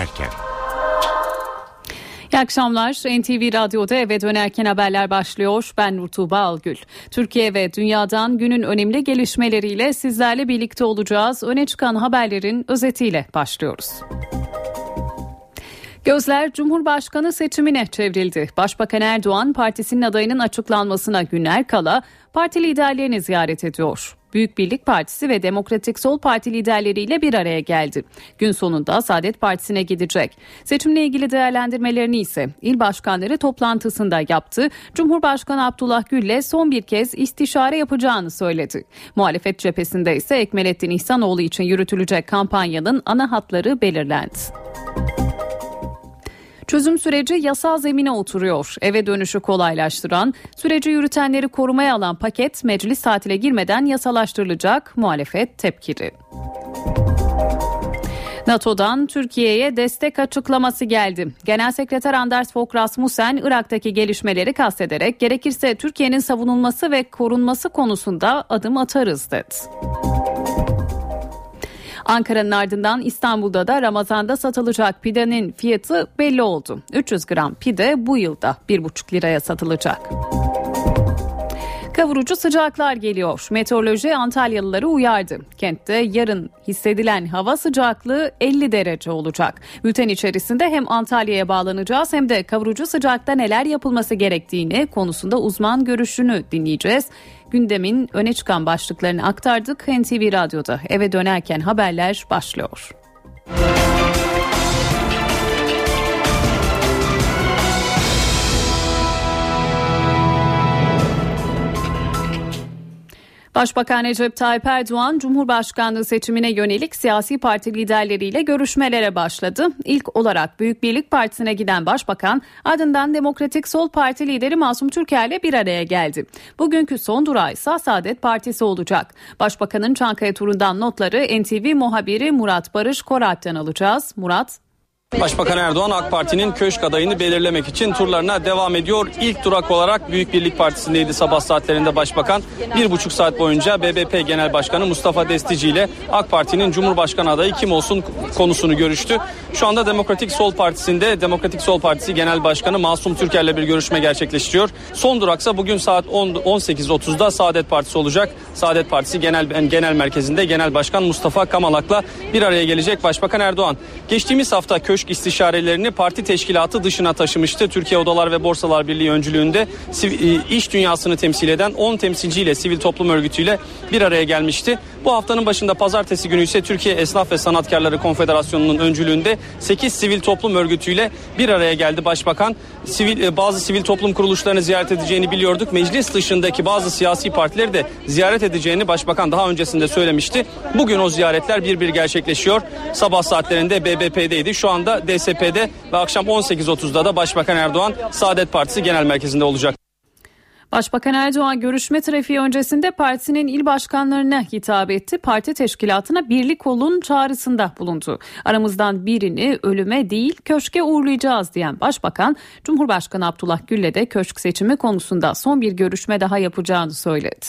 dönerken. İyi akşamlar. NTV Radyo'da eve dönerken haberler başlıyor. Ben Nurtuğba Algül. Türkiye ve dünyadan günün önemli gelişmeleriyle sizlerle birlikte olacağız. Öne çıkan haberlerin özetiyle başlıyoruz. Gözler Cumhurbaşkanı seçimine çevrildi. Başbakan Erdoğan partisinin adayının açıklanmasına günler kala parti liderlerini ziyaret ediyor. Büyük Birlik Partisi ve Demokratik Sol Parti liderleriyle bir araya geldi. Gün sonunda Saadet Partisi'ne gidecek. Seçimle ilgili değerlendirmelerini ise il başkanları toplantısında yaptı. Cumhurbaşkanı Abdullah Gül'le son bir kez istişare yapacağını söyledi. Muhalefet cephesinde ise Ekmelettin İhsanoğlu için yürütülecek kampanyanın ana hatları belirlendi. Çözüm süreci yasal zemine oturuyor. Eve dönüşü kolaylaştıran, süreci yürütenleri korumaya alan paket meclis tatile girmeden yasalaştırılacak. Muhalefet tepkili. NATO'dan Türkiye'ye destek açıklaması geldi. Genel Sekreter Anders Fogh Rasmussen Irak'taki gelişmeleri kastederek gerekirse Türkiye'nin savunulması ve korunması konusunda adım atarız dedi. Ankara'nın ardından İstanbul'da da Ramazan'da satılacak pidenin fiyatı belli oldu. 300 gram pide bu yılda 1,5 liraya satılacak. Kavurucu sıcaklar geliyor. Meteoroloji Antalyalıları uyardı. Kentte yarın hissedilen hava sıcaklığı 50 derece olacak. Bülten içerisinde hem Antalya'ya bağlanacağız hem de kavurucu sıcakta neler yapılması gerektiğini konusunda uzman görüşünü dinleyeceğiz. Gündemin öne çıkan başlıklarını aktardık. NTV Radyo'da eve dönerken haberler başlıyor. Başbakan Recep Tayyip Erdoğan Cumhurbaşkanlığı seçimine yönelik siyasi parti liderleriyle görüşmelere başladı. İlk olarak Büyük Birlik Partisi'ne giden Başbakan ardından Demokratik Sol Parti lideri Masum Türker bir araya geldi. Bugünkü son durağı ise Saadet Partisi olacak. Başbakanın Çankaya turundan notları NTV muhabiri Murat Barış Korat'tan alacağız. Murat Başbakan Erdoğan AK Parti'nin köşk adayını belirlemek için turlarına devam ediyor. İlk durak olarak Büyük Birlik Partisi'ndeydi sabah saatlerinde Başbakan. Bir buçuk saat boyunca BBP Genel Başkanı Mustafa Destici ile AK Parti'nin Cumhurbaşkanı adayı kim olsun konusunu görüştü. Şu anda Demokratik Sol Partisi'nde Demokratik Sol Partisi Genel Başkanı Masum Türker'le bir görüşme gerçekleştiriyor. Son duraksa bugün saat 18.30'da Saadet Partisi olacak. Saadet Partisi Genel Genel Merkezi'nde Genel Başkan Mustafa Kamalak'la bir araya gelecek Başbakan Erdoğan. Geçtiğimiz hafta köşk köşk istişarelerini parti teşkilatı dışına taşımıştı. Türkiye Odalar ve Borsalar Birliği öncülüğünde e, iş dünyasını temsil eden 10 temsilciyle sivil toplum örgütüyle bir araya gelmişti. Bu haftanın başında pazartesi günü ise Türkiye Esnaf ve Sanatkarları Konfederasyonu'nun öncülüğünde 8 sivil toplum örgütüyle bir araya geldi Başbakan. Sivil, e, bazı sivil toplum kuruluşlarını ziyaret edeceğini biliyorduk. Meclis dışındaki bazı siyasi partileri de ziyaret edeceğini Başbakan daha öncesinde söylemişti. Bugün o ziyaretler bir bir gerçekleşiyor. Sabah saatlerinde BBP'deydi. Şu anda da DSP'de ve akşam 18.30'da da Başbakan Erdoğan Saadet Partisi Genel Merkezi'nde olacak. Başbakan Erdoğan görüşme trafiği öncesinde partisinin il başkanlarına hitap etti. Parti teşkilatına birlik olun çağrısında bulundu. Aramızdan birini ölüme değil köşke uğurlayacağız diyen başbakan Cumhurbaşkanı Abdullah Gül'le de köşk seçimi konusunda son bir görüşme daha yapacağını söyledi.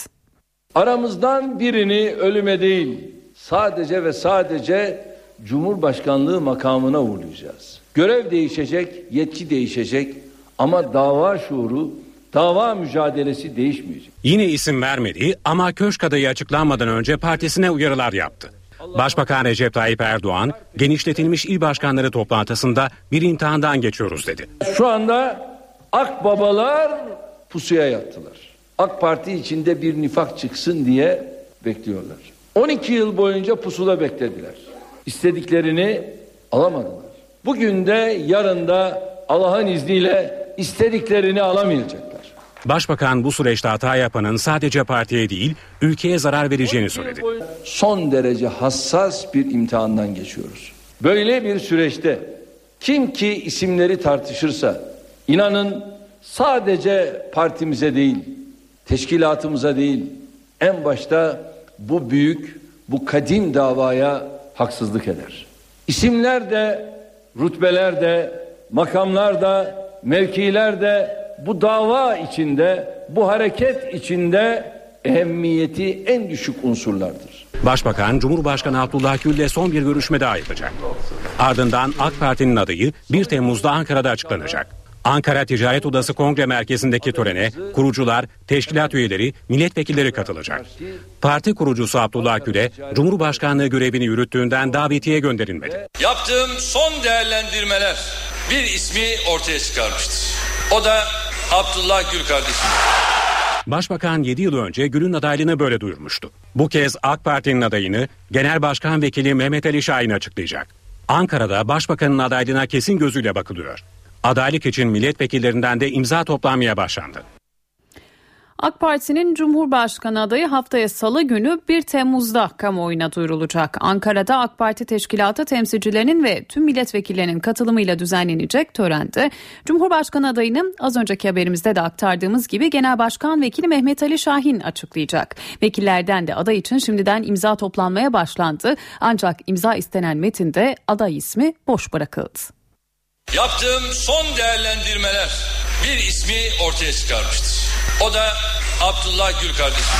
Aramızdan birini ölüme değil sadece ve sadece Cumhurbaşkanlığı makamına uğurlayacağız. Görev değişecek, yetki değişecek ama dava şuuru, dava mücadelesi değişmeyecek. Yine isim vermedi ama köşk adayı açıklanmadan önce partisine uyarılar yaptı. Başbakan Recep Tayyip Erdoğan genişletilmiş il başkanları toplantısında bir imtihandan geçiyoruz dedi. Şu anda akbabalar pusuya yattılar. AK Parti içinde bir nifak çıksın diye bekliyorlar. 12 yıl boyunca pusula beklediler istediklerini alamadılar. Bugün de yarın da Allah'ın izniyle istediklerini alamayacaklar. Başbakan bu süreçte hata yapanın sadece partiye değil ülkeye zarar vereceğini söyledi. Son derece hassas bir imtihandan geçiyoruz. Böyle bir süreçte kim ki isimleri tartışırsa inanın sadece partimize değil, teşkilatımıza değil, en başta bu büyük, bu kadim davaya haksızlık eder. İsimler de, rütbeler de, makamlar da, mevkiler de bu dava içinde, bu hareket içinde ehemmiyeti en düşük unsurlardır. Başbakan Cumhurbaşkanı Abdullah Gül ile son bir görüşme daha yapacak. Ardından AK Parti'nin adayı 1 Temmuz'da Ankara'da açıklanacak. Ankara Ticaret Odası Kongre Merkezi'ndeki törene kurucular, teşkilat üyeleri, milletvekilleri katılacak. Parti kurucusu Abdullah Gül'e Cumhurbaşkanlığı görevini yürüttüğünden davetiye gönderilmedi. Yaptığım son değerlendirmeler bir ismi ortaya çıkarmıştır. O da Abdullah Gül kardeşim. Başbakan 7 yıl önce Gül'ün adaylığını böyle duyurmuştu. Bu kez AK Parti'nin adayını Genel Başkan Vekili Mehmet Ali Şahin açıklayacak. Ankara'da Başbakanın adaylığına kesin gözüyle bakılıyor. Adaylık için milletvekillerinden de imza toplanmaya başlandı. AK Parti'nin Cumhurbaşkanı adayı haftaya salı günü 1 Temmuz'da kamuoyuna duyurulacak. Ankara'da AK Parti teşkilatı temsilcilerinin ve tüm milletvekillerinin katılımıyla düzenlenecek törende Cumhurbaşkanı adayını az önceki haberimizde de aktardığımız gibi Genel Başkan Vekili Mehmet Ali Şahin açıklayacak. Vekillerden de aday için şimdiden imza toplanmaya başlandı. Ancak imza istenen metinde aday ismi boş bırakıldı. Yaptığım son değerlendirmeler bir ismi ortaya çıkarmıştır. O da Abdullah Gül kardeşim.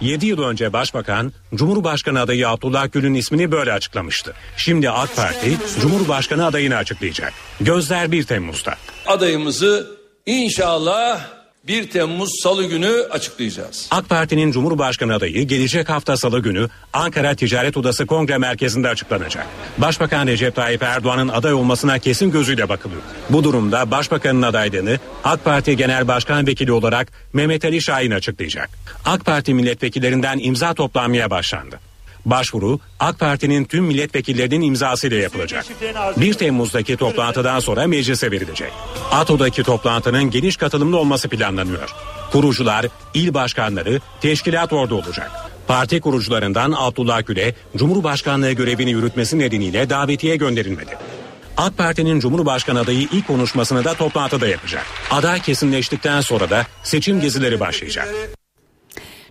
7 yıl önce Başbakan, Cumhurbaşkanı adayı Abdullah Gül'ün ismini böyle açıklamıştı. Şimdi AK Parti, Cumhurbaşkanı adayını açıklayacak. Gözler 1 Temmuz'da. Adayımızı inşallah 1 Temmuz Salı günü açıklayacağız. AK Parti'nin Cumhurbaşkanı adayı gelecek hafta Salı günü Ankara Ticaret Odası Kongre Merkezi'nde açıklanacak. Başbakan Recep Tayyip Erdoğan'ın aday olmasına kesin gözüyle bakılıyor. Bu durumda Başbakanın adaylığını AK Parti Genel Başkan Vekili olarak Mehmet Ali Şahin açıklayacak. AK Parti milletvekillerinden imza toplanmaya başlandı. Başvuru AK Parti'nin tüm milletvekillerinin imzasıyla yapılacak. 1 Temmuz'daki toplantıdan sonra meclise verilecek. ATO'daki toplantının geniş katılımlı olması planlanıyor. Kurucular, il başkanları, teşkilat orada olacak. Parti kurucularından Abdullah Gül'e Cumhurbaşkanlığı görevini yürütmesi nedeniyle davetiye gönderilmedi. AK Parti'nin Cumhurbaşkanı adayı ilk konuşmasını da toplantıda yapacak. Aday kesinleştikten sonra da seçim gezileri başlayacak.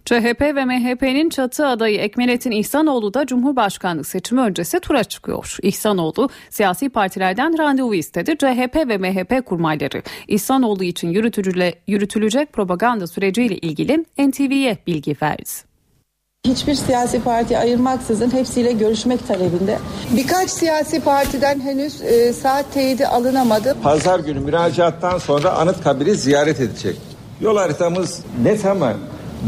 CHP ve MHP'nin çatı adayı Ekmelettin İhsanoğlu da Cumhurbaşkanlık seçimi öncesi tura çıkıyor. İhsanoğlu siyasi partilerden randevu istedi. CHP ve MHP kurmayları İhsanoğlu için yürütülecek propaganda süreciyle ilgili NTV'ye bilgi verdi. Hiçbir siyasi parti ayırmaksızın hepsiyle görüşmek talebinde. Birkaç siyasi partiden henüz e, saat teyidi alınamadı. Pazar günü müracaattan sonra Anıtkabir'i ziyaret edecek. Yol haritamız net ama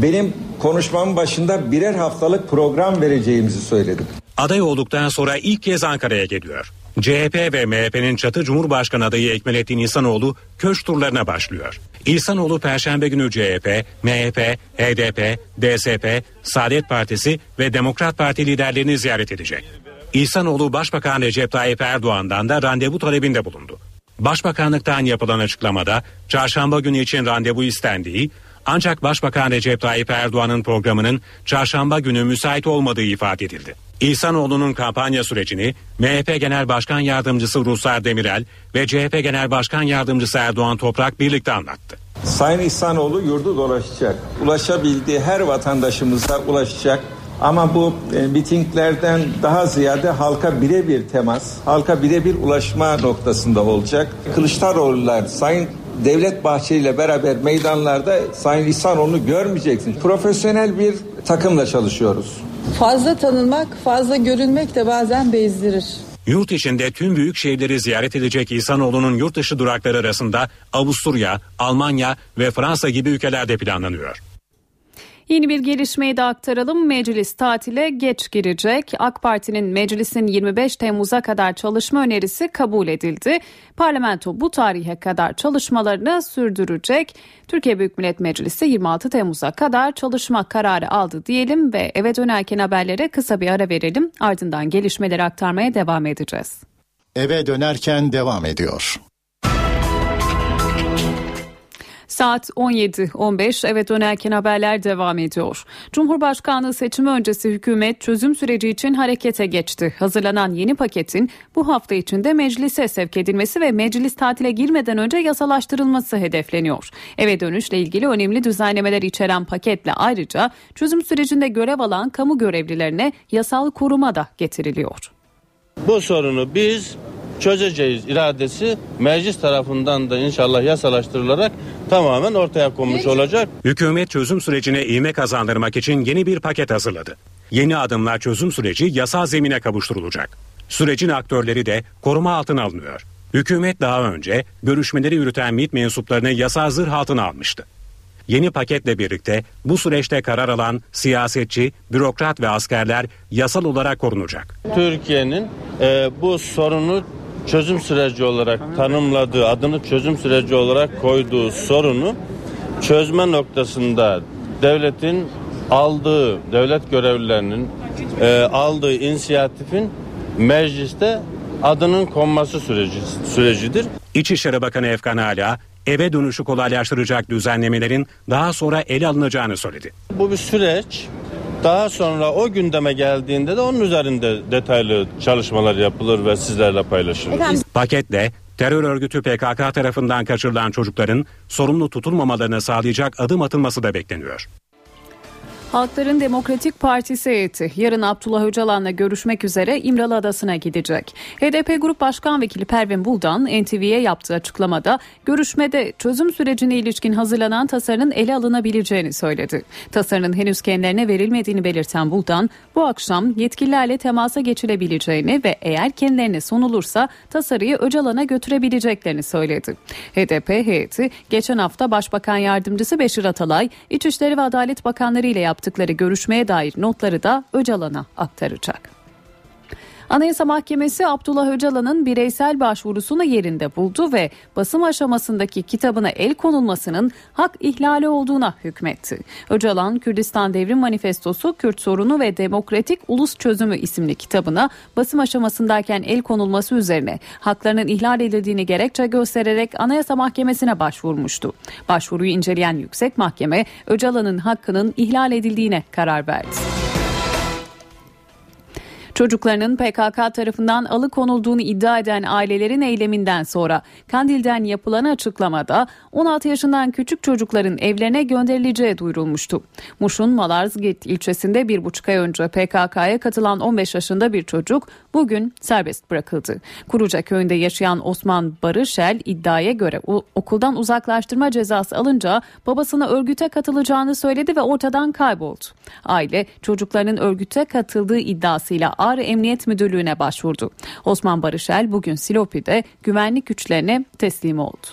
benim konuşmamın başında birer haftalık program vereceğimizi söyledim. Aday olduktan sonra ilk kez Ankara'ya geliyor. CHP ve MHP'nin çatı Cumhurbaşkanı adayı Ekmelettin İhsanoğlu köşk turlarına başlıyor. İhsanoğlu Perşembe günü CHP, MHP, HDP, DSP, Saadet Partisi ve Demokrat Parti liderlerini ziyaret edecek. İhsanoğlu Başbakan Recep Tayyip Erdoğan'dan da randevu talebinde bulundu. Başbakanlıktan yapılan açıklamada çarşamba günü için randevu istendiği ancak Başbakan Recep Tayyip Erdoğan'ın programının çarşamba günü müsait olmadığı ifade edildi. İhsanoğlu'nun kampanya sürecini MHP Genel Başkan Yardımcısı Ruslar Demirel ve CHP Genel Başkan Yardımcısı Erdoğan Toprak birlikte anlattı. Sayın İhsanoğlu yurdu dolaşacak. Ulaşabildiği her vatandaşımıza ulaşacak. Ama bu e, mitinglerden daha ziyade halka birebir temas, halka birebir ulaşma noktasında olacak. Kılıçdaroğlu'lar, Sayın Devlet Bahçeli ile beraber meydanlarda Sayın İhsanoğlu'nu görmeyeceksin. Profesyonel bir takımla çalışıyoruz. Fazla tanınmak, fazla görünmek de bazen bezdirir. Yurt içinde tüm büyük şehirleri ziyaret edecek İhsanoğlu'nun yurt dışı durakları arasında Avusturya, Almanya ve Fransa gibi ülkelerde planlanıyor. Yeni bir gelişmeyi de aktaralım. Meclis tatile geç girecek. AK Parti'nin meclisin 25 Temmuz'a kadar çalışma önerisi kabul edildi. Parlamento bu tarihe kadar çalışmalarını sürdürecek. Türkiye Büyük Millet Meclisi 26 Temmuz'a kadar çalışma kararı aldı diyelim ve eve dönerken haberlere kısa bir ara verelim. Ardından gelişmeleri aktarmaya devam edeceğiz. Eve dönerken devam ediyor. Saat 17.15 eve dönerken haberler devam ediyor. Cumhurbaşkanlığı seçimi öncesi hükümet çözüm süreci için harekete geçti. Hazırlanan yeni paketin bu hafta içinde meclise sevk edilmesi ve meclis tatile girmeden önce yasalaştırılması hedefleniyor. Eve dönüşle ilgili önemli düzenlemeler içeren paketle ayrıca çözüm sürecinde görev alan kamu görevlilerine yasal koruma da getiriliyor. Bu sorunu biz çözeceğiz iradesi meclis tarafından da inşallah yasalaştırılarak tamamen ortaya konmuş olacak. Hükümet çözüm sürecine ivme kazandırmak için yeni bir paket hazırladı. Yeni adımla çözüm süreci yasal zemine kavuşturulacak. Sürecin aktörleri de koruma altına alınıyor. Hükümet daha önce görüşmeleri yürüten MİT mensuplarını yasal zırh altına almıştı. Yeni paketle birlikte bu süreçte karar alan siyasetçi, bürokrat ve askerler yasal olarak korunacak. Türkiye'nin e, bu sorunu çözüm süreci olarak tanımladığı, adını çözüm süreci olarak koyduğu sorunu çözme noktasında devletin aldığı, devlet görevlilerinin e, aldığı inisiyatifin mecliste adının konması süreci sürecidir. İçişleri Bakanı Efkan Ala, eve dönüşü kolaylaştıracak düzenlemelerin daha sonra ele alınacağını söyledi. Bu bir süreç. Daha sonra o gündeme geldiğinde de onun üzerinde detaylı çalışmalar yapılır ve sizlerle paylaşılır. Paketle terör örgütü PKK tarafından kaçırılan çocukların sorumlu tutulmamalarını sağlayacak adım atılması da bekleniyor. Halkların Demokratik Partisi heyeti yarın Abdullah Öcalan'la görüşmek üzere İmralı Adası'na gidecek. HDP Grup Başkan Vekili Pervin Buldan NTV'ye yaptığı açıklamada görüşmede çözüm sürecine ilişkin hazırlanan tasarının ele alınabileceğini söyledi. Tasarının henüz kendilerine verilmediğini belirten Buldan bu akşam yetkililerle temasa geçilebileceğini ve eğer kendilerine sunulursa tasarıyı Öcalan'a götürebileceklerini söyledi. HDP heyeti geçen hafta Başbakan Yardımcısı Beşir Atalay, İçişleri ve Adalet Bakanları ile yaptığı yaptıkları görüşmeye dair notları da Öcalan'a aktaracak. Anayasa Mahkemesi Abdullah Öcalan'ın bireysel başvurusunu yerinde buldu ve basım aşamasındaki kitabına el konulmasının hak ihlali olduğuna hükmetti. Öcalan, Kürdistan Devrim Manifestosu, Kürt Sorunu ve Demokratik Ulus Çözümü isimli kitabına basım aşamasındayken el konulması üzerine haklarının ihlal edildiğini gerekçe göstererek Anayasa Mahkemesi'ne başvurmuştu. Başvuruyu inceleyen Yüksek Mahkeme, Öcalan'ın hakkının ihlal edildiğine karar verdi. Çocuklarının PKK tarafından alıkonulduğunu iddia eden ailelerin eyleminden sonra Kandil'den yapılan açıklamada 16 yaşından küçük çocukların evlerine gönderileceği duyurulmuştu. Muş'un Malarzgirt ilçesinde bir buçuk ay önce PKK'ya katılan 15 yaşında bir çocuk bugün serbest bırakıldı. Kuruca köyünde yaşayan Osman Barışel iddiaya göre okuldan uzaklaştırma cezası alınca babasına örgüte katılacağını söyledi ve ortadan kayboldu. Aile çocuklarının örgüte katıldığı iddiasıyla Ağrı Emniyet Müdürlüğü'ne başvurdu. Osman Barışel bugün Silopi'de güvenlik güçlerine teslim oldu.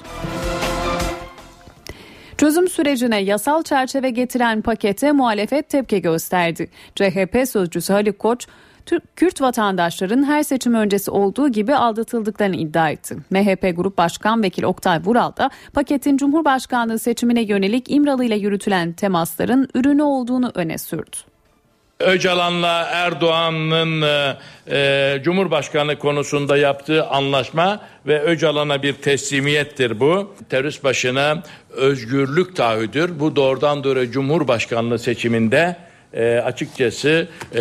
Çözüm sürecine yasal çerçeve getiren pakete muhalefet tepki gösterdi. CHP sözcüsü Haluk Koç, Türk, Kürt vatandaşların her seçim öncesi olduğu gibi aldatıldıklarını iddia etti. MHP Grup Başkan Vekili Oktay Vural da paketin Cumhurbaşkanlığı seçimine yönelik İmralı ile yürütülen temasların ürünü olduğunu öne sürdü. Öcalan'la Erdoğan'ın e, e, Cumhurbaşkanı konusunda yaptığı anlaşma ve Öcalan'a bir teslimiyettir bu. Terörist başına özgürlük taahhüdür. Bu doğrudan doğru Cumhurbaşkanlığı seçiminde e, açıkçası e,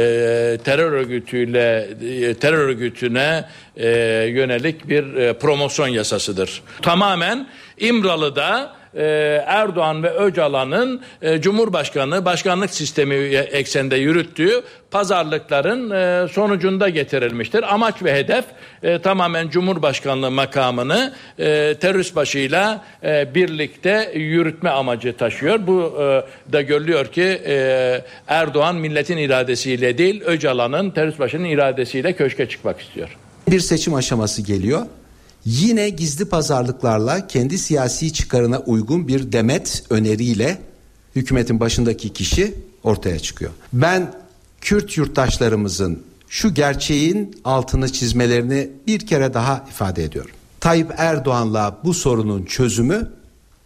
terör örgütüyle e, terör örgütüne e, yönelik bir e, promosyon yasasıdır. Tamamen İmralı'da e, Erdoğan ve Öcalan'ın e, Cumhurbaşkanı başkanlık sistemi ekseninde yürüttüğü pazarlıkların e, sonucunda getirilmiştir. Amaç ve hedef tamamen Cumhurbaşkanlığı makamını terörist başıyla birlikte yürütme amacı taşıyor. Bu da görülüyor ki Erdoğan milletin iradesiyle değil Öcalan'ın terörist başının iradesiyle köşke çıkmak istiyor. Bir seçim aşaması geliyor yine gizli pazarlıklarla kendi siyasi çıkarına uygun bir demet öneriyle hükümetin başındaki kişi ortaya çıkıyor. Ben Kürt yurttaşlarımızın şu gerçeğin altını çizmelerini bir kere daha ifade ediyorum. Tayyip Erdoğan'la bu sorunun çözümü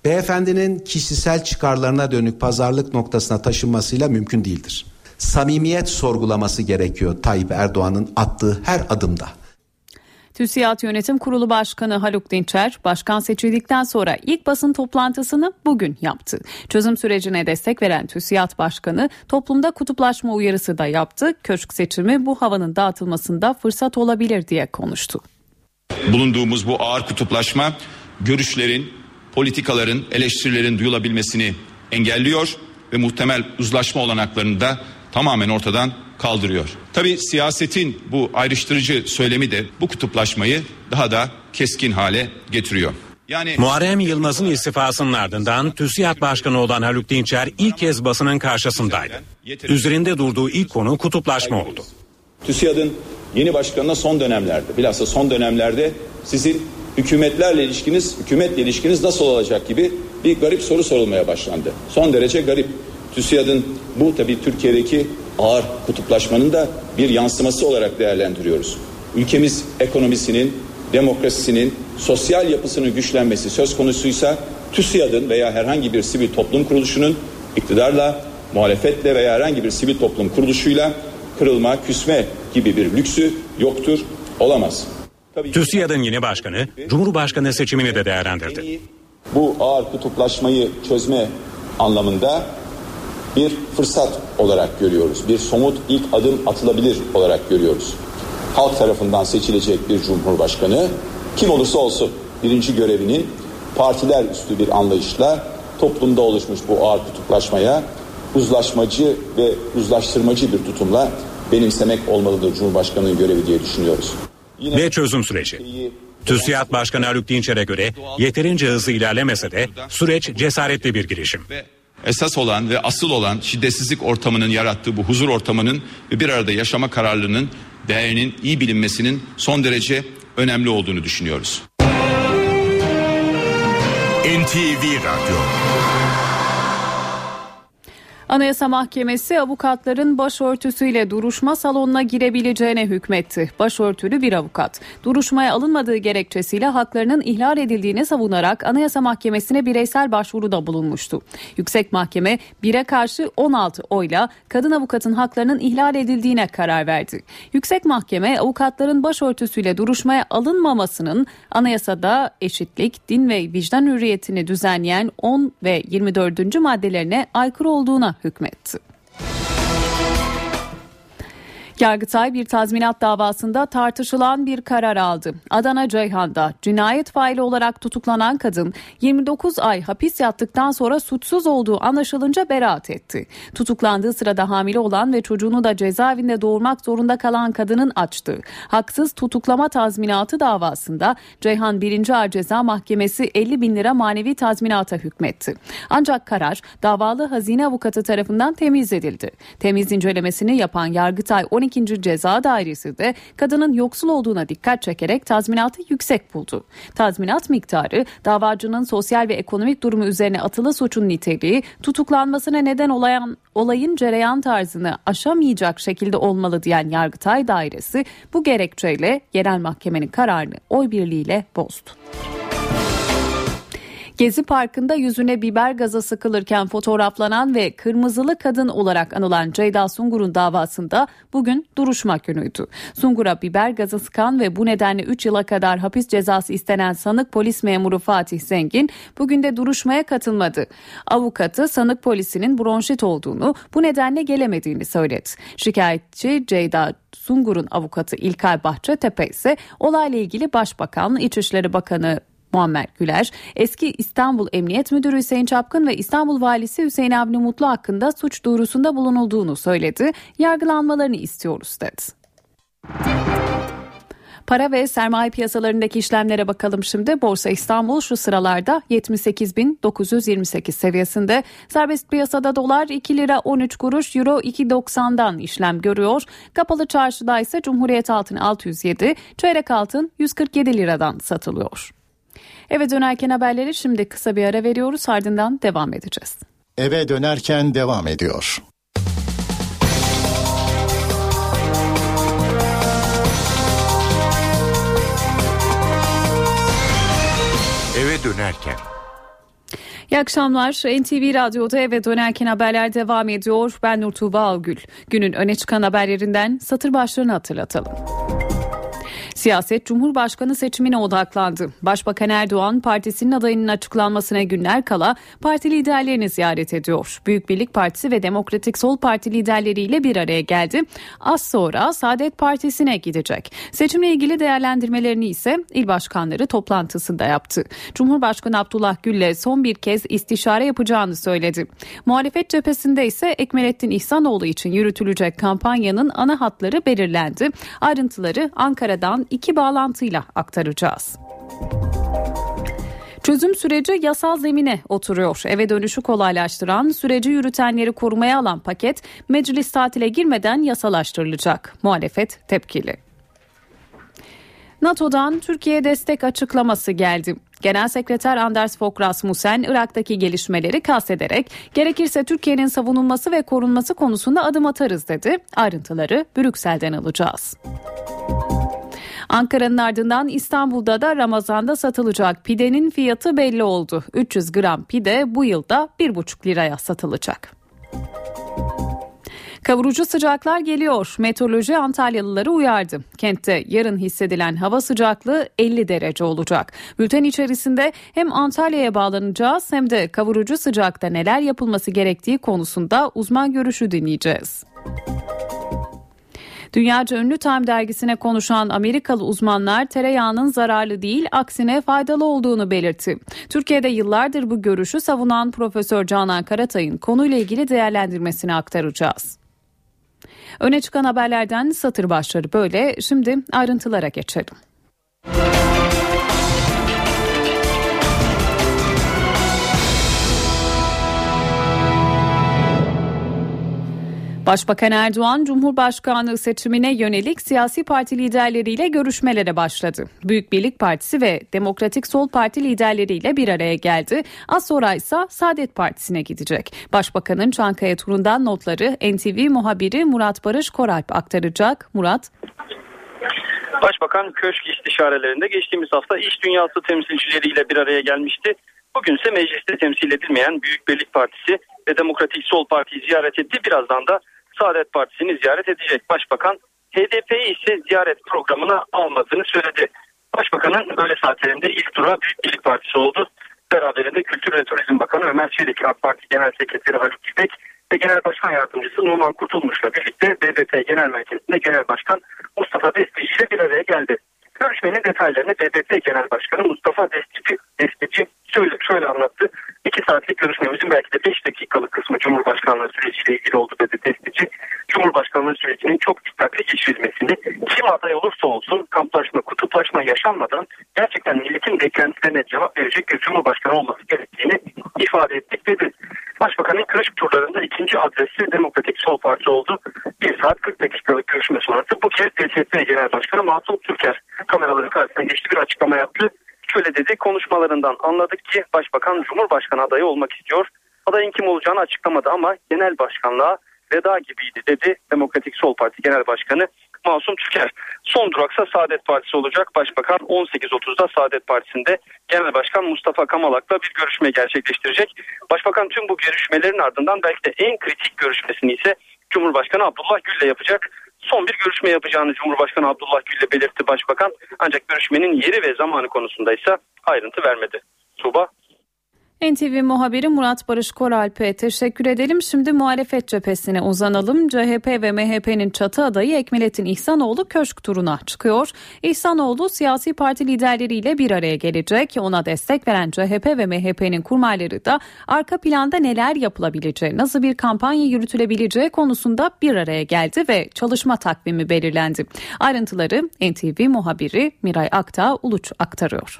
beyefendinin kişisel çıkarlarına dönük pazarlık noktasına taşınmasıyla mümkün değildir. Samimiyet sorgulaması gerekiyor Tayyip Erdoğan'ın attığı her adımda. TÜSİAD Yönetim Kurulu Başkanı Haluk Dinçer, başkan seçildikten sonra ilk basın toplantısını bugün yaptı. Çözüm sürecine destek veren TÜSİAD Başkanı toplumda kutuplaşma uyarısı da yaptı. Köşk seçimi bu havanın dağıtılmasında fırsat olabilir diye konuştu. Bulunduğumuz bu ağır kutuplaşma görüşlerin, politikaların, eleştirilerin duyulabilmesini engelliyor ve muhtemel uzlaşma olanaklarını da tamamen ortadan kaldırıyor. Tabi siyasetin bu ayrıştırıcı söylemi de bu kutuplaşmayı daha da keskin hale getiriyor. Yani Muharrem Yılmaz'ın istifasının ardından TÜSİAD Başkanı olan Haluk Dinçer ilk kez basının karşısındaydı. Üzerinde durduğu ilk konu kutuplaşma oldu. TÜSİAD'ın yeni başkanına son dönemlerde, bilhassa son dönemlerde sizin hükümetlerle ilişkiniz, hükümetle ilişkiniz nasıl olacak gibi bir garip soru sorulmaya başlandı. Son derece garip. TÜSİAD'ın bu tabii Türkiye'deki ağır kutuplaşmanın da bir yansıması olarak değerlendiriyoruz. Ülkemiz ekonomisinin, demokrasisinin, sosyal yapısının güçlenmesi söz konusuysa TÜSİAD'ın veya herhangi bir sivil toplum kuruluşunun iktidarla, muhalefetle veya herhangi bir sivil toplum kuruluşuyla kırılma, küsme gibi bir lüksü yoktur, olamaz. TÜSİAD'ın yeni başkanı Cumhurbaşkanı seçimini de değerlendirdi. Bu ağır kutuplaşmayı çözme anlamında bir fırsat olarak görüyoruz. Bir somut ilk adım atılabilir olarak görüyoruz. Halk tarafından seçilecek bir cumhurbaşkanı kim olursa olsun birinci görevinin partiler üstü bir anlayışla toplumda oluşmuş bu ağır kutuplaşmaya uzlaşmacı ve uzlaştırmacı bir tutumla benimsemek olmalıdır Cumhurbaşkanı'nın görevi diye düşünüyoruz. Ve çözüm süreci. TÜSİAD Başkanı Haluk Dinçer'e göre yeterince hızlı ilerlemese de süreç cesaretli bir girişim. Esas olan ve asıl olan şiddetsizlik ortamının yarattığı bu huzur ortamının ve bir arada yaşama kararlılığının değerinin iyi bilinmesinin son derece önemli olduğunu düşünüyoruz. NTV Radyo Anayasa Mahkemesi avukatların başörtüsüyle duruşma salonuna girebileceğine hükmetti. Başörtülü bir avukat duruşmaya alınmadığı gerekçesiyle haklarının ihlal edildiğini savunarak Anayasa Mahkemesi'ne bireysel başvuruda bulunmuştu. Yüksek Mahkeme 1'e karşı 16 oyla kadın avukatın haklarının ihlal edildiğine karar verdi. Yüksek Mahkeme avukatların başörtüsüyle duruşmaya alınmamasının anayasada eşitlik, din ve vicdan hürriyetini düzenleyen 10 ve 24. maddelerine aykırı olduğuna hükmetti. Yargıtay bir tazminat davasında tartışılan bir karar aldı. Adana Ceyhan'da cinayet faili olarak tutuklanan kadın 29 ay hapis yattıktan sonra suçsuz olduğu anlaşılınca beraat etti. Tutuklandığı sırada hamile olan ve çocuğunu da cezaevinde doğurmak zorunda kalan kadının açtığı haksız tutuklama tazminatı davasında Ceyhan 1. Ağır Ceza Mahkemesi 50 bin lira manevi tazminata hükmetti. Ancak karar davalı hazine avukatı tarafından temiz edildi. Temiz incelemesini yapan Yargıtay 12 12. Ceza Dairesi de kadının yoksul olduğuna dikkat çekerek tazminatı yüksek buldu. Tazminat miktarı davacının sosyal ve ekonomik durumu üzerine atılı suçun niteliği tutuklanmasına neden olayan olayın cereyan tarzını aşamayacak şekilde olmalı diyen Yargıtay Dairesi bu gerekçeyle yerel mahkemenin kararını oy birliğiyle bozdu. Gezi Parkı'nda yüzüne biber gazı sıkılırken fotoğraflanan ve kırmızılı kadın olarak anılan Ceyda Sungur'un davasında bugün duruşma günüydü. Sungur'a biber gazı sıkan ve bu nedenle 3 yıla kadar hapis cezası istenen sanık polis memuru Fatih Zengin bugün de duruşmaya katılmadı. Avukatı sanık polisinin bronşit olduğunu bu nedenle gelemediğini söyledi. Şikayetçi Ceyda Sungur'un avukatı İlkay Bahçetepe ise olayla ilgili Başbakan, İçişleri Bakanı Muammer Güler, eski İstanbul Emniyet Müdürü Hüseyin Çapkın ve İstanbul Valisi Hüseyin Avni Mutlu hakkında suç duyurusunda bulunulduğunu söyledi. Yargılanmalarını istiyoruz dedi. Para ve sermaye piyasalarındaki işlemlere bakalım şimdi. Borsa İstanbul şu sıralarda 78.928 seviyesinde. Serbest piyasada dolar 2 lira 13 kuruş, euro 2.90'dan işlem görüyor. Kapalı çarşıda ise Cumhuriyet altın 607, çeyrek altın 147 liradan satılıyor. Eve dönerken haberleri şimdi kısa bir ara veriyoruz ardından devam edeceğiz. Eve dönerken devam ediyor. Eve dönerken İyi akşamlar. NTV Radyo'da eve dönerken haberler devam ediyor. Ben Nur Tuğba Algül. Günün öne çıkan haberlerinden satır başlarını hatırlatalım. Siyaset Cumhurbaşkanı seçimine odaklandı. Başbakan Erdoğan partisinin adayının açıklanmasına günler kala parti liderlerini ziyaret ediyor. Büyük Birlik Partisi ve Demokratik Sol Parti liderleriyle bir araya geldi. Az sonra Saadet Partisi'ne gidecek. Seçimle ilgili değerlendirmelerini ise il başkanları toplantısında yaptı. Cumhurbaşkanı Abdullah Gül'le son bir kez istişare yapacağını söyledi. Muhalefet cephesinde ise Ekmelettin İhsanoğlu için yürütülecek kampanyanın ana hatları belirlendi. Ayrıntıları Ankara'dan iki bağlantıyla aktaracağız. Çözüm süreci yasal zemine oturuyor. Eve dönüşü kolaylaştıran, süreci yürütenleri korumaya alan paket meclis tatile girmeden yasalaştırılacak. Muhalefet tepkili. NATO'dan Türkiye destek açıklaması geldi. Genel Sekreter Anders Fogh Rasmussen Irak'taki gelişmeleri kastederek gerekirse Türkiye'nin savunulması ve korunması konusunda adım atarız dedi. Ayrıntıları Brüksel'den alacağız. Ankara'nın ardından İstanbul'da da Ramazan'da satılacak pidenin fiyatı belli oldu. 300 gram pide bu yılda 1,5 liraya satılacak. Kavurucu sıcaklar geliyor. Meteoroloji Antalyalıları uyardı. Kentte yarın hissedilen hava sıcaklığı 50 derece olacak. Bülten içerisinde hem Antalya'ya bağlanacağız hem de kavurucu sıcakta neler yapılması gerektiği konusunda uzman görüşü dinleyeceğiz. Dünyaca ünlü Time dergisine konuşan Amerikalı uzmanlar tereyağının zararlı değil aksine faydalı olduğunu belirtti. Türkiye'de yıllardır bu görüşü savunan Profesör Canan Karatay'ın konuyla ilgili değerlendirmesini aktaracağız. Öne çıkan haberlerden satır başları böyle. Şimdi ayrıntılara geçelim. Başbakan Erdoğan Cumhurbaşkanlığı seçimine yönelik siyasi parti liderleriyle görüşmelere başladı. Büyük Birlik Partisi ve Demokratik Sol Parti liderleriyle bir araya geldi. Az sonra ise Saadet Partisi'ne gidecek. Başbakanın Çankaya turundan notları NTV muhabiri Murat Barış Koralp aktaracak. Murat Başbakan köşk istişarelerinde geçtiğimiz hafta iş dünyası temsilcileriyle bir araya gelmişti. Bugün ise mecliste temsil edilmeyen Büyük Birlik Partisi ve Demokratik Sol Parti'yi ziyaret etti. Birazdan da Saadet Partisi'ni ziyaret edecek başbakan HDP'yi ise ziyaret programına almadığını söyledi. Başbakanın öğle saatlerinde ilk tura Büyük Birlik Partisi oldu. Beraberinde Kültür ve Turizm Bakanı Ömer Çelik, AK Parti Genel Sekreteri Haluk İpek ve Genel Başkan Yardımcısı Numan Kurtulmuş'la birlikte BBP Genel Merkezi'nde Genel Başkan Mustafa Destici ile bir araya geldi. Görüşmenin detaylarını BBP Genel Başkanı Mustafa Destici, Destici şöyle, şöyle anlattı. İki saatlik görüşmemizin belki de beş dakikalık kısmı Cumhurbaşkanlığı süreciyle ilgili oldu dedi Destici. Cumhurbaşkanlığı sürecinin geçirilmesini kim aday olursa olsun kamplaşma, kutuplaşma yaşanmadan gerçekten milletin beklentilerine cevap verecek bir Cumhurbaşkanı olması gerektiğini ifade ettik dedi. Başbakanın kırışık turlarında ikinci adresi Demokratik Sol Parti oldu. Bir saat 40 dakikalık görüşme sonrası bu kez DSP Genel Başkanı Masum Türker kameraların karşısına geçti bir açıklama yaptı. Şöyle dedi konuşmalarından anladık ki başbakan Cumhurbaşkanı adayı olmak istiyor. Adayın kim olacağını açıklamadı ama genel başkanlığa veda gibiydi dedi Demokratik Sol Parti Genel Başkanı Masum Tüker. Son duraksa Saadet Partisi olacak. Başbakan 18.30'da Saadet Partisi'nde Genel Başkan Mustafa Kamalak'la bir görüşme gerçekleştirecek. Başbakan tüm bu görüşmelerin ardından belki de en kritik görüşmesini ise Cumhurbaşkanı Abdullah Gül'le yapacak. Son bir görüşme yapacağını Cumhurbaşkanı Abdullah Gül'le belirtti Başbakan. Ancak görüşmenin yeri ve zamanı konusunda ise ayrıntı vermedi. NTV muhabiri Murat Barış Koralp'e teşekkür edelim. Şimdi muhalefet cephesine uzanalım. CHP ve MHP'nin çatı adayı Ekmelettin İhsanoğlu köşk turuna çıkıyor. İhsanoğlu siyasi parti liderleriyle bir araya gelecek. Ona destek veren CHP ve MHP'nin kurmayları da arka planda neler yapılabileceği, nasıl bir kampanya yürütülebileceği konusunda bir araya geldi ve çalışma takvimi belirlendi. Ayrıntıları NTV muhabiri Miray Aktağ Uluç aktarıyor.